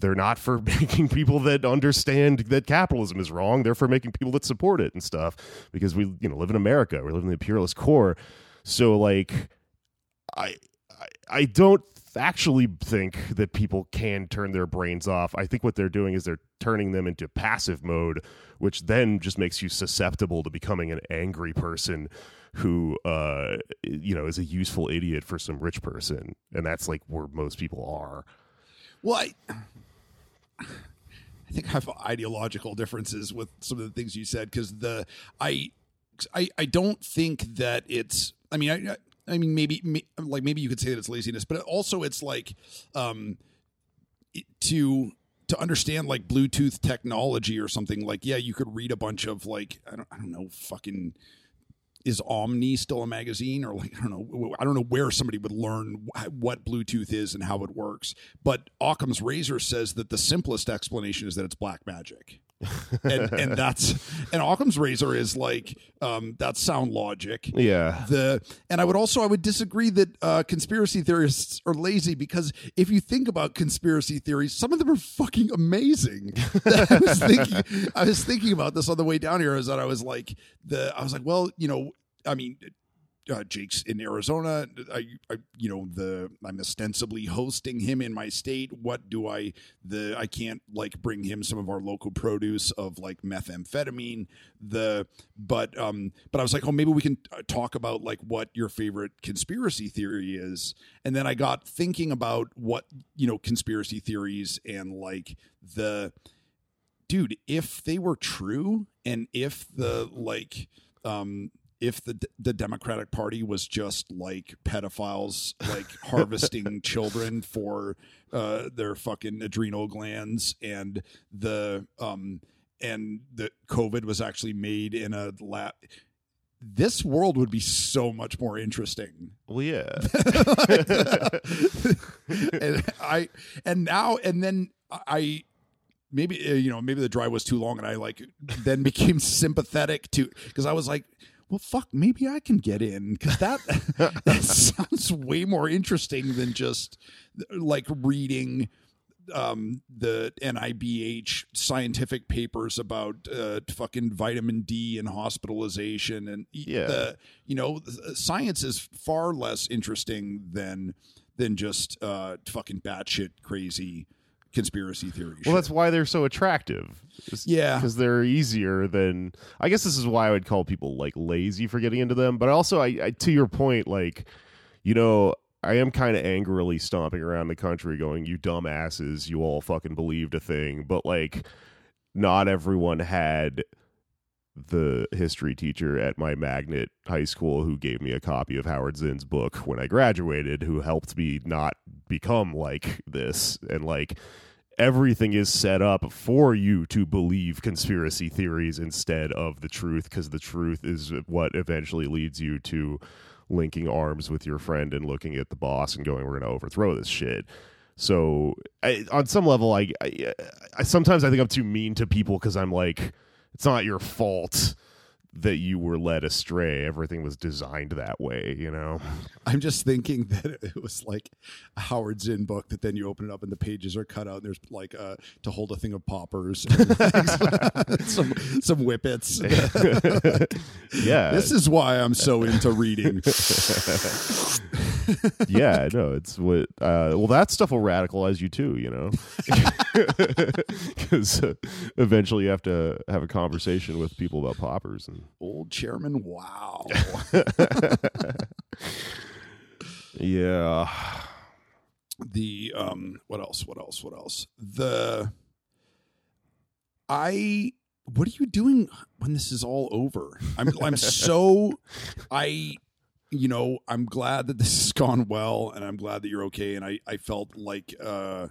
they're not for making people that understand that capitalism is wrong. They're for making people that support it and stuff because we you know live in america. We live in the imperialist core. So like i i, I don't actually think that people can turn their brains off. I think what they're doing is they're turning them into passive mode which then just makes you susceptible to becoming an angry person who uh you know is a useful idiot for some rich person. And that's like where most people are. Well, I, I think I have ideological differences with some of the things you said because the I, I I don't think that it's. I mean, I I mean maybe may- like maybe you could say that it's laziness, but also it's like um to to understand like Bluetooth technology or something like yeah you could read a bunch of like I don't I don't know fucking is Omni still a magazine or like I don't know I don't know where somebody would learn what Bluetooth is and how it works. But Occam's razor says that the simplest explanation is that it's black magic. And and that's and Occam's razor is like um that's sound logic. yeah The and I would also I would disagree that uh, conspiracy theorists are lazy because if you think about conspiracy theories, some of them are fucking amazing. I was thinking I was thinking about this on the way down here. Is that I was like the I was like, well, you know, I mean. Uh, Jake's in Arizona. I, I, you know, the I'm ostensibly hosting him in my state. What do I? The I can't like bring him some of our local produce of like methamphetamine. The but um but I was like, oh, maybe we can uh, talk about like what your favorite conspiracy theory is. And then I got thinking about what you know conspiracy theories and like the dude, if they were true and if the like um if the the Democratic Party was just like pedophiles like harvesting children for uh their fucking adrenal glands and the um and that COVID was actually made in a lab this world would be so much more interesting. Well yeah. And I and now and then I maybe uh, you know maybe the drive was too long and I like then became sympathetic to because I was like well fuck maybe I can get in because that that sounds way more interesting than just like reading um the NIBH scientific papers about uh fucking vitamin D and hospitalization and Yeah. the you know science is far less interesting than than just uh fucking batshit crazy conspiracy theory well shit. that's why they're so attractive yeah because they're easier than i guess this is why i would call people like lazy for getting into them but also i, I to your point like you know i am kind of angrily stomping around the country going you dumbasses you all fucking believed a thing but like not everyone had the history teacher at my magnet high school who gave me a copy of Howard Zinn's book when I graduated, who helped me not become like this. And like everything is set up for you to believe conspiracy theories instead of the truth, because the truth is what eventually leads you to linking arms with your friend and looking at the boss and going, "We're going to overthrow this shit." So, I, on some level, I, I, I sometimes I think I'm too mean to people because I'm like, it's not your fault that you were led astray. Everything was designed that way, you know. I'm just thinking that it was like a Howard Zinn book that then you open it up and the pages are cut out and there's like uh, to hold a thing of poppers, and some some whippets. Yeah, This is why I'm so into reading. Yeah, no, it's what. Uh, well, that stuff will radicalize you too, you know, because uh, eventually you have to have a conversation with people about poppers and Old chairman, wow. yeah. the um what else what else what else the i what are you doing when this is all over i'm i'm so i you know i'm glad that this has gone well and i'm glad that you're okay. And i i felt like uh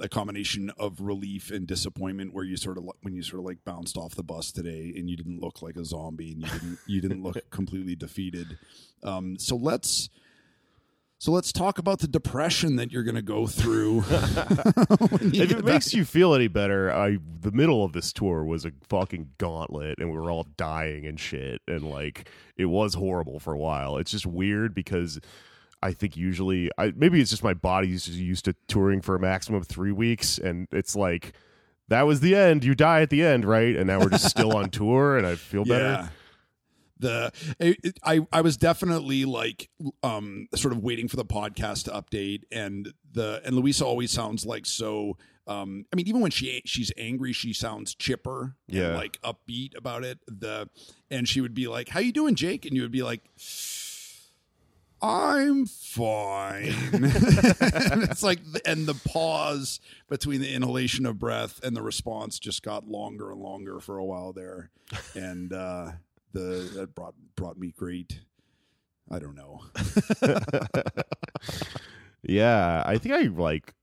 a combination of relief and disappointment where you sort of when you sort of like bounced off the bus today and you didn't look like a zombie and you didn't you didn't look completely defeated. Um so let's so let's talk about the depression that you're going to go through. If it makes you feel any better, I the middle of this tour was a fucking gauntlet, and we were all dying and shit, and like it was horrible for a while. It's just weird because I think usually, I maybe it's just my body's just used to touring for a maximum of three weeks, and it's like that was the end. You die at the end, right? And now we're just still on tour, and I feel better. The it, I I was definitely like um sort of waiting for the podcast to update and the and Louisa always sounds like so um I mean even when she she's angry she sounds chipper Yeah. and like upbeat about it the and she would be like how you doing Jake and you would be like I'm fine. and it's like, and the pause between the inhalation of breath and the response just got longer and longer for a while there, and uh, the that brought brought me great. I don't know. Yeah, I think I like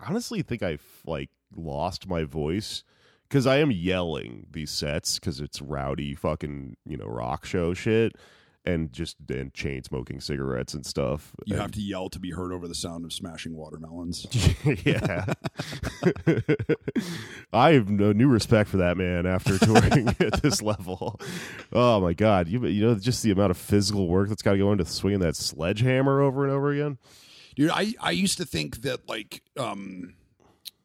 honestly think I like lost my voice because I am yelling these sets because it's rowdy fucking you know rock show shit and just and chain smoking cigarettes and stuff. You And- have to yell to be heard over the sound of smashing watermelons. yeah. I have no new respect for that man after touring at this level. Oh my god, you you know just the amount of physical work that's got to go into swinging that sledgehammer over and over again. Dude, I, I used to think that like um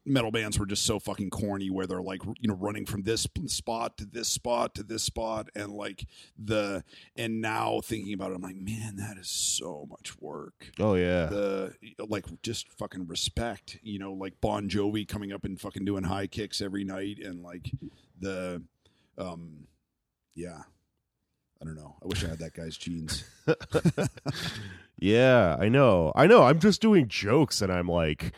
metal bands were just so fucking corny where they're like you know running from this spot to this spot to this spot and like the and now thinking about it I'm like man that is so much work Oh yeah. the like just fucking respect you know like Bon Jovi coming up and fucking doing high kicks every night and like the um yeah I don't know I wish I had that guy's genes Yeah, I know. I know. I'm just doing jokes and I'm like,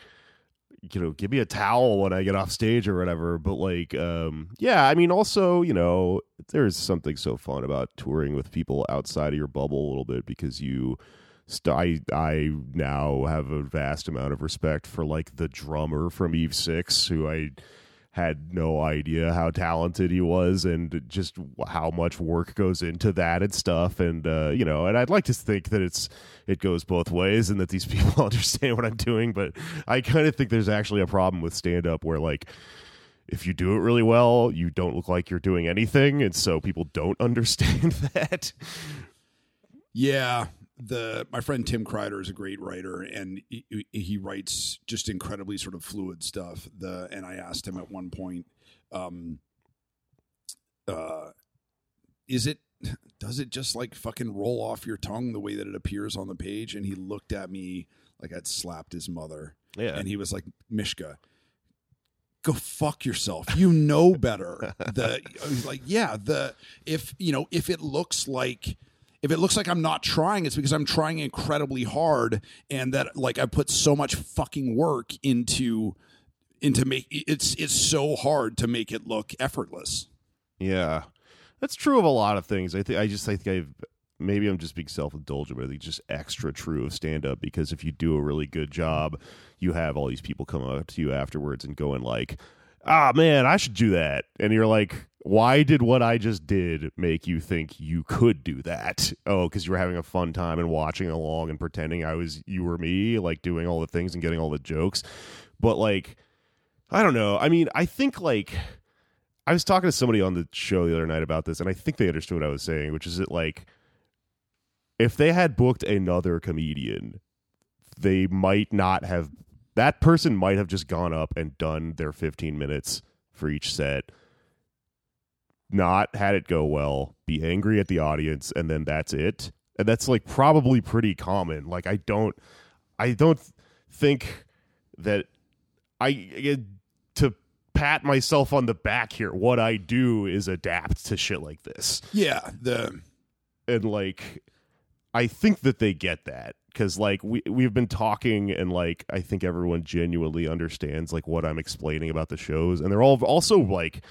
you know, give me a towel when I get off stage or whatever. But like, um, yeah, I mean, also, you know, there's something so fun about touring with people outside of your bubble a little bit because you. St- I I now have a vast amount of respect for like the drummer from Eve Six, who I had no idea how talented he was and just how much work goes into that and stuff. And uh, you know and i'd like to think that it's it goes both ways and that these people understand what i'm doing. But i kind of think there's actually a problem with stand up where like if you do it really well you don't look like you're doing anything. And so people don't understand that. Yeah, the my friend Tim Kreider is a great writer, and he, he writes just incredibly sort of fluid stuff. The and I asked him at one point, um, uh, is it does it just like fucking roll off your tongue the way that it appears on the page? And he looked at me like I'd slapped his mother, yeah and he was like, Mishka. Go fuck yourself. You know better. The he's like, yeah, the if you know, if it looks like if it looks like I'm not trying, it's because I'm trying incredibly hard and that like I put so much fucking work into into make it's it's so hard to make it look effortless. Yeah, that's true of a lot of things. I think I just I think I've maybe I'm just being self indulgent, but I think just extra true of stand up because if you do a really good job, you have all these people come up to you afterwards and going like, "Ah, man, I should do that," and you're like. Why did what I just did make you think you could do that? Oh, because you were having a fun time and watching along and pretending I was you were me, like doing all the things and getting all the jokes. But like, I don't know. I mean, I think like I was talking to somebody on the show the other night about this, and I think they understood what I was saying, which is that like if they had booked another comedian, they might not have that person might have just gone up and done their 15 minutes for each set not had it go well be angry at the audience and then that's it. And that's like probably pretty common. Like i don't i don't think that i to pat myself on the back here what i do is adapt to shit like this. Yeah, the and like I think that they get that. Because like we we've been talking and like I think everyone genuinely understands like what I'm explaining about the shows. And they're all also like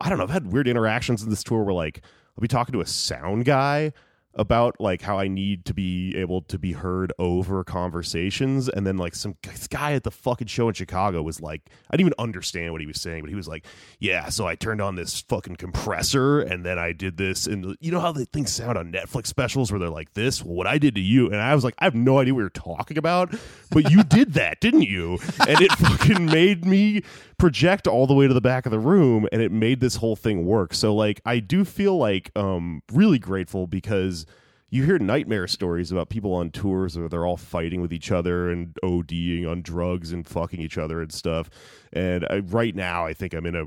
I don't know I've had weird interactions in this tour where like I'll be talking to a sound guy about like how I need to be able to be heard over conversations and then like some guy at the fucking show in Chicago was like I didn't even understand what he was saying but he was like yeah so I turned on this fucking compressor and then I did this and you know how the things sound on Netflix specials where they're like this well what I did to you and I was like I have no idea what you're talking about but you did that didn't you? And it fucking made me project all the way to the back of the room and it made this whole thing work so like I do feel like um really grateful because you hear nightmare stories about people on tours where they're all fighting with each other and ODing on drugs and fucking each other and stuff. And I, right now, I think I'm in a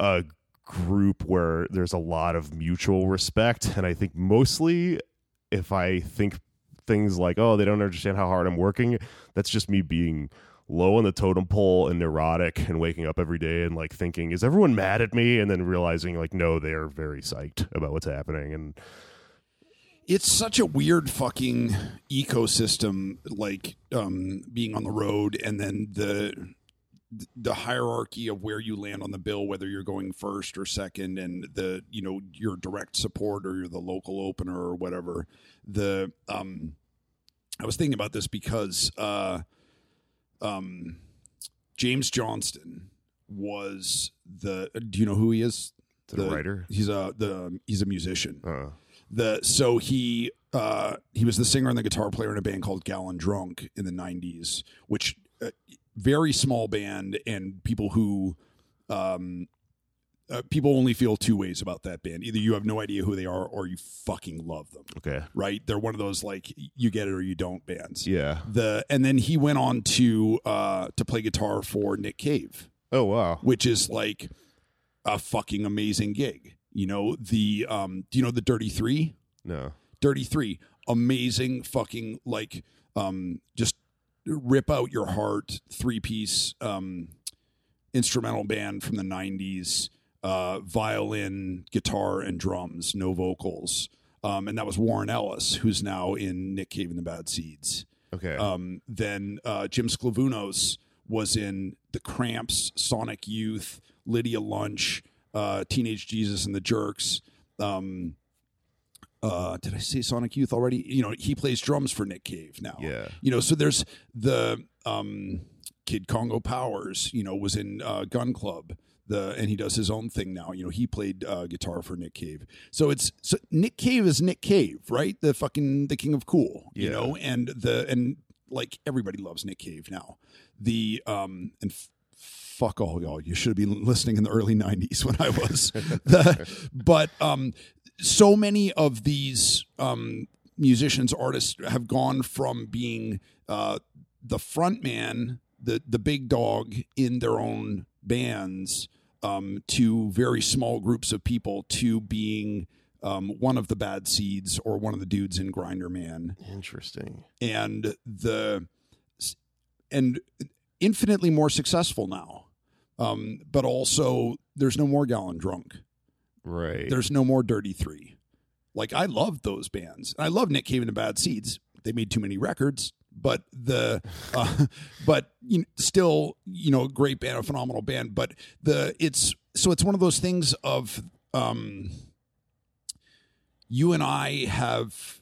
a group where there's a lot of mutual respect, and I think mostly if I think things like, "Oh, they don't understand how hard I'm working," that's just me being low on the totem pole and neurotic and waking up every day and like thinking is everyone mad at me? And then realizing like no they're very psyched about what's happening. And it's such a weird fucking ecosystem like um being on the road and then the the hierarchy of where you land on the bill whether you're going first or second and the you know your direct support or you're the local opener or whatever. The um i was thinking about this because uh um james johnston was the do you know who he is? The, writer? He's a the he's a musician. Uh, the so he uh he was the singer and the guitar player in a band called Gallon Drunk in the 90s which uh, very small band and people who um uh, people only feel two ways about that band. Either you have no idea who they are or you fucking love them. Okay. Right? They're one of those like you get it or you don't bands. Yeah. The and then he went on to uh to play guitar for Nick Cave. Oh wow. Which is like a fucking amazing gig. You know the um do you know the Dirty 3 no. Dirty Three, amazing fucking like um just rip out your heart three piece um instrumental band from the nineties, uh violin, guitar, and drums, no vocals. Um and that was Warren Ellis, who's now in Nick Cave and the Bad Seeds. okay Um then uh Jim Sclavunos was in The Cramps, Sonic Youth, Lydia Lunch, uh Teenage Jesus and the Jerks. Um uh did I say Sonic Youth already? You know, he plays drums for Nick Cave now. yeah You know, so there's the um Kid Congo Powers, you know, was in uh Gun Club. The and he does his own thing now. You know, he played uh, guitar for Nick Cave. So it's so Nick Cave is Nick Cave, right? The fucking the king of cool, you Yeah. know, and the and like everybody loves Nick Cave now. The um and f- fuck all y'all. You should have been listening in the early '90s when I was. the, but um, so many of these um musicians, artists have gone from being uh the front man, the the big dog in their own bands, um, to very small groups of people to being um, one of the bad seeds or one of the dudes in Grinderman interesting and the and infinitely more successful now. Um, but also, there's no more Gallon Drunk. right There's no more Dirty Three. Like I loved those bands. I love Nick Cave and the Bad Seeds. They made too many records, but the uh, but you know, still you know a great band, a phenomenal band. But the it's so it's one of those things of um, you and I have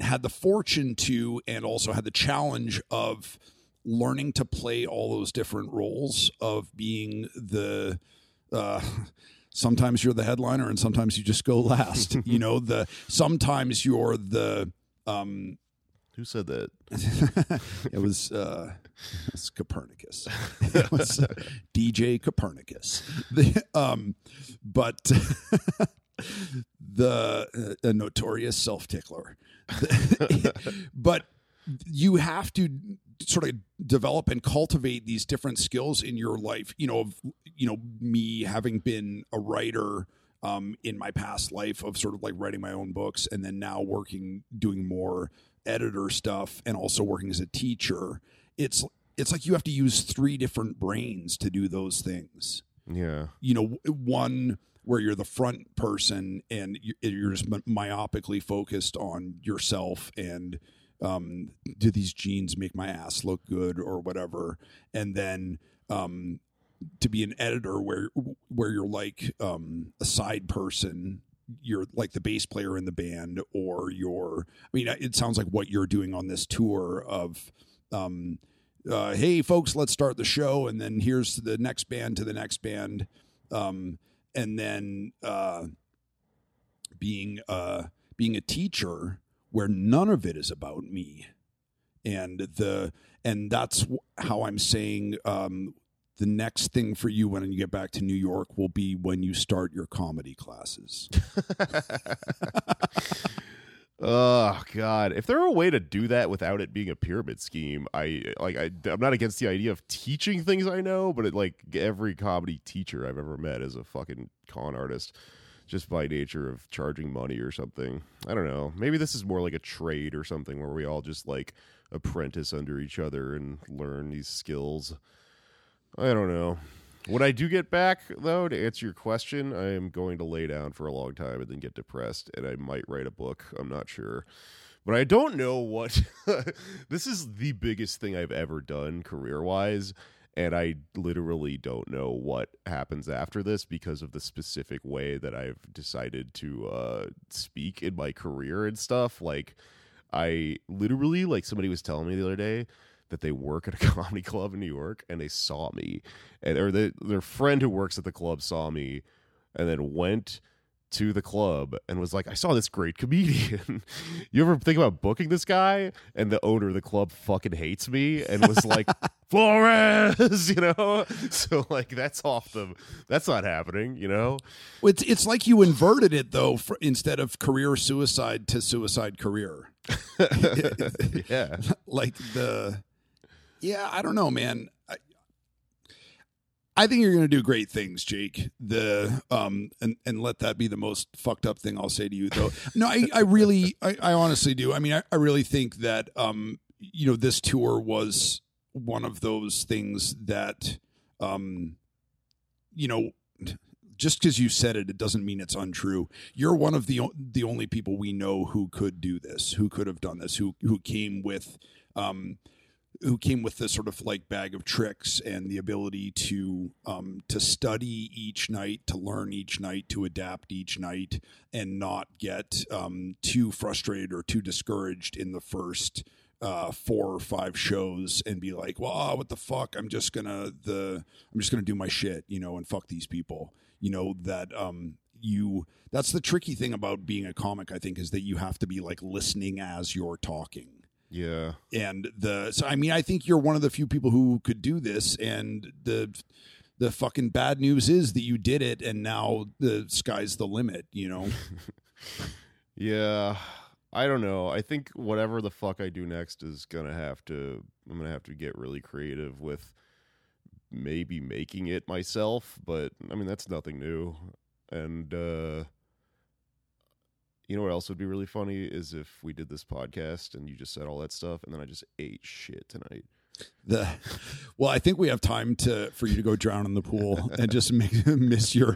had the fortune to and also had the challenge of learning to play all those different roles of being the uh sometimes you're the headliner and sometimes you just go last you know the sometimes you're the um Who said that? it was uh It's Copernicus. It was, uh, DJ Copernicus. The, um, but the uh, a notorious self tickler. but you have to sort of develop and cultivate these different skills in your life. You know, of you know me having been a writer um, in my past life of sort of like writing my own books, and then now working doing more editor stuff, and also working as a teacher. It's it's like you have to use three different brains to do those things Yeah. you know one where you're the front person and you- you're just myopically focused on yourself and um, do these jeans make my ass look good or whatever and then um, to be an editor where where you're like um, a side person you're like the bass player in the band or you're i mean it sounds like what you're doing on this tour of um, uh, hey folks let's start the show and then here's the next band to the next band um, and then uh, being uh, being a teacher where none of it is about me. And the and that's how i'm saying um, the next thing for you when you get back to new york will be when you start your comedy classes Oh God! If there were a way to do that without it being a pyramid scheme, I like. I, I'm not against the idea of teaching things I know, but it, like every comedy teacher I've ever met is a fucking con artist, just by nature of charging money or something. I don't know. Maybe this is more like a trade or something where we all just like apprentice under each other and learn these skills. I don't know. When I do get back, though, to answer your question, I am going to lay down for a long time and then get depressed, and I might write a book. I'm not sure. But I don't know what. this is the biggest thing I've ever done career wise, and I literally don't know what happens after this because of the specific way that I've decided to uh, speak in my career and stuff. Like, I literally, like, somebody was telling me the other day that they work at a comedy club in New York and they saw me, and or the, their friend who works at the club saw me, and then went to the club and was like, "I saw this great comedian. you ever think about booking this guy?" And the owner of the club fucking hates me and was like, "Flores," you know. So like that's off the. That's not happening, you know. it's, it's like you inverted it though for, instead of career suicide to suicide career yeah. like the yeah i don't know man. I, I think you're going to do great things jake. The um and and let that be the most fucked up thing i'll say to you though. No i i really i, I honestly do. I mean I, I really think that um you know this tour was one of those things that um you know just because you said it, it doesn't mean it's untrue. You're one of the the only people we know who could do this, who could have done this, who who came with, um, who came with this sort of like bag of tricks and the ability to um, to study each night, to learn each night, to adapt each night, and not get um, too frustrated or too discouraged in the first uh, four or five shows and be like, well, ah, what the fuck? I'm just gonna the I'm just gonna do my shit, you know, and fuck these people. You know that um you that's the tricky thing about being a comic, I think, is that you have to be like listening as you're talking. Yeah. And the so I mean, I think you're one of the few people who could do this and the the fucking bad news is that you did it and now the sky's the limit, you know. Yeah. I don't know. I think whatever the fuck I do next is gonna have to I'm gonna have to get really creative with maybe making it myself, but I mean that's nothing new. And uh you know what else would be really funny is if we did this podcast and you just said all that stuff and then I just ate shit tonight. The well, I think we have time to for you to go drown in the pool and just make, miss your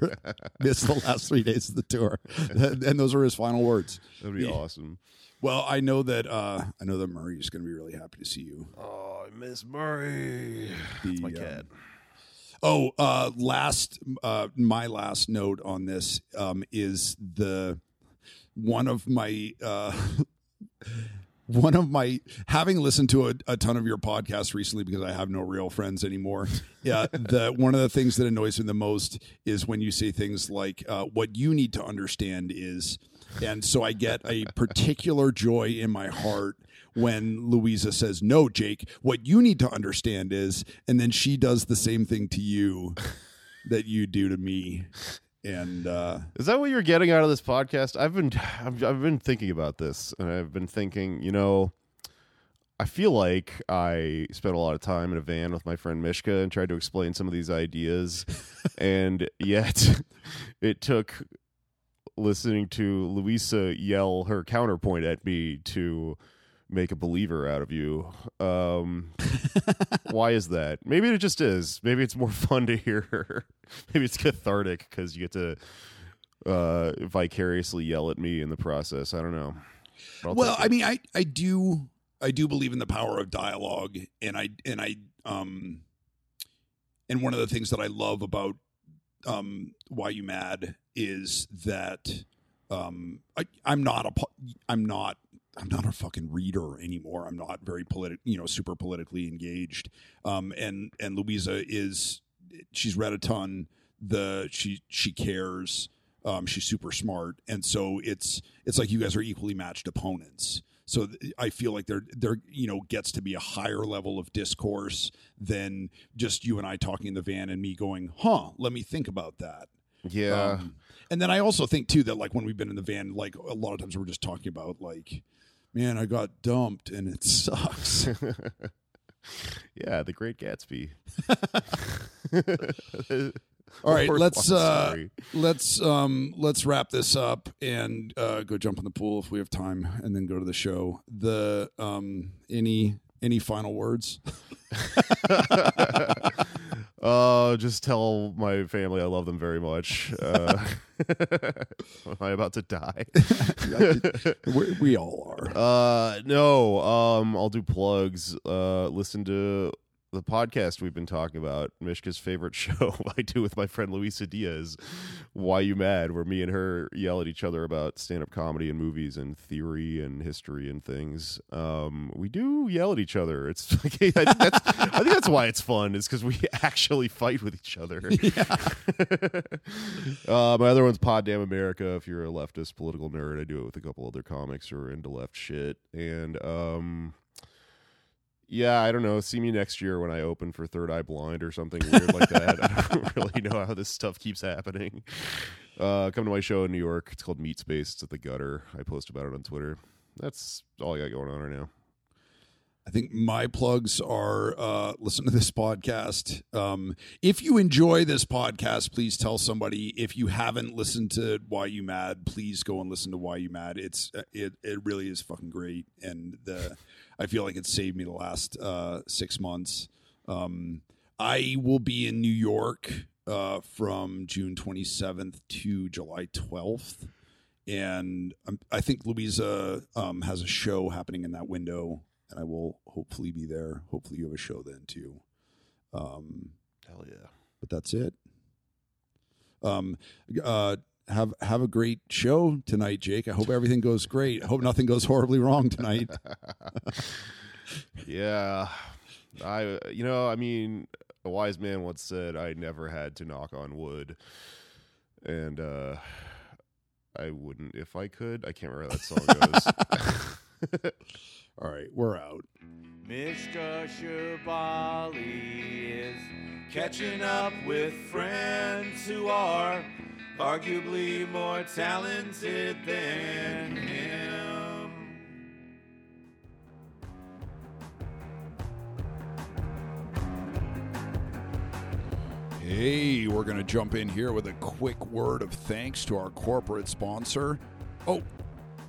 miss the last three days of the tour. And those are his final words. That'd be Yeah. awesome. Well, I know that uh, I know that Murray is going to be really happy to see you. Oh, I miss Murray. The, my um, cat. Oh, uh, last uh, my last note on this um, is the one of my uh, one of my having listened to a, a ton of your podcasts recently because I have no real friends anymore. Yeah, the one of the things that annoys me the most is when you say things like, uh, "What you need to understand is," and so I get a particular joy in my heart when Louisa says, "No, Jake, what you need to understand is," and then she does the same thing to you that you do to me. And uh, Is that what you're getting out of this podcast? I've been I've, I've been thinking about this, and I've been thinking, you know, I feel like I spent a lot of time in a van with my friend Mishka and tried to explain some of these ideas, and yet it took listening to Louisa yell her counterpoint at me to make a believer out of you. Um, why is that? Maybe it just is. Maybe it's more fun to hear her. Maybe it's cathartic because you get to uh, vicariously yell at me in the process. I don't know. Well i mean i i do i do believe in the power of dialogue and i and i um and one of the things that i love about um why you mad is that um i i'm not a po- i'm not i'm not a fucking reader anymore i'm not very politic you know super politically engaged um and and louisa is she's read a ton the she she cares um, she's super smart, and so it's it's like you guys are equally matched opponents. So th- I feel like there there you know gets to be a higher level of discourse than just you and I talking in the van and me going, "Huh, let me think about that." yeah. Um, and then I also think too that like when we've been in the van, like a lot of times we're just talking about like, man, I got dumped and it sucks. yeah, the Great Gatsby. All right, let's uh let's um let's wrap this up and uh go jump in the pool if we have time and then go to the show. The um any any final words? Uh, just tell my family I love them very much. Uh, am I about to die? we, we all are. Uh, no. Um, I'll do plugs. Uh, listen to the podcast we've been talking about. Mishka's favorite show I do with my friend Luisa Diaz. Why you mad? Where me and her yell at each other about stand-up comedy and movies and theory and history and things. Um, we do yell at each other. It's like, I, think that's, I think that's why it's fun. Is because we actually fight with each other. uh, my other one's Pod Damn America. If you're a leftist political nerd, I do it with a couple other comics who are into left shit. And um, yeah, I don't know. See me next year when I open for Third Eye Blind or something weird like that. I don't really know how this stuff keeps happening. Uh, come to my show in New York. It's called Meat Space. It's at the Gutter. I post about it on Twitter. That's all I got going on right now. I think my plugs are uh, listen to this podcast. Um, if you enjoy this podcast, please tell somebody. If you haven't listened to Why You Mad, please go and listen to Why You Mad. It's it it really is fucking great, and the I feel like it saved me the last uh, six months. Um, I will be in New York uh, from June 27th to July 12th. And um, I think Louisa um, has a show happening in that window and I will hopefully be there. Hopefully, you have a show then too. Um, Hell yeah. but that's it. Um, uh, have have a great show tonight, Jake. I hope everything goes great. I hope nothing goes horribly wrong tonight. yeah. I you know, I mean, a wise man once said I never had to knock on wood. And uh I wouldn't if I could. I can't remember how that song goes. All right, we're out. Mishka Shubaly is catching up with friends who are arguably more talented than him. Hey, we're going to jump in here with a quick word of thanks to our corporate sponsor. Oh,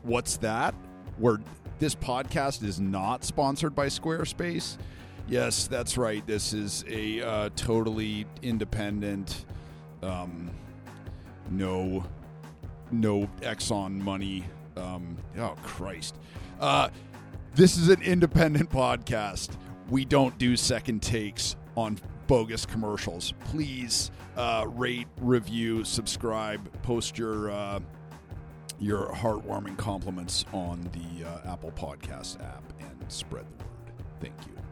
what's that? Where this podcast is not sponsored by Squarespace? Yes, that's right. This is a uh, totally independent, um, no, no Exxon money. Um, oh Christ! Uh, this is an independent podcast. We don't do second takes on bogus commercials. Please uh, rate, review, subscribe, post your uh, your heartwarming compliments on the uh, Apple Podcast app and spread the word. Thank you.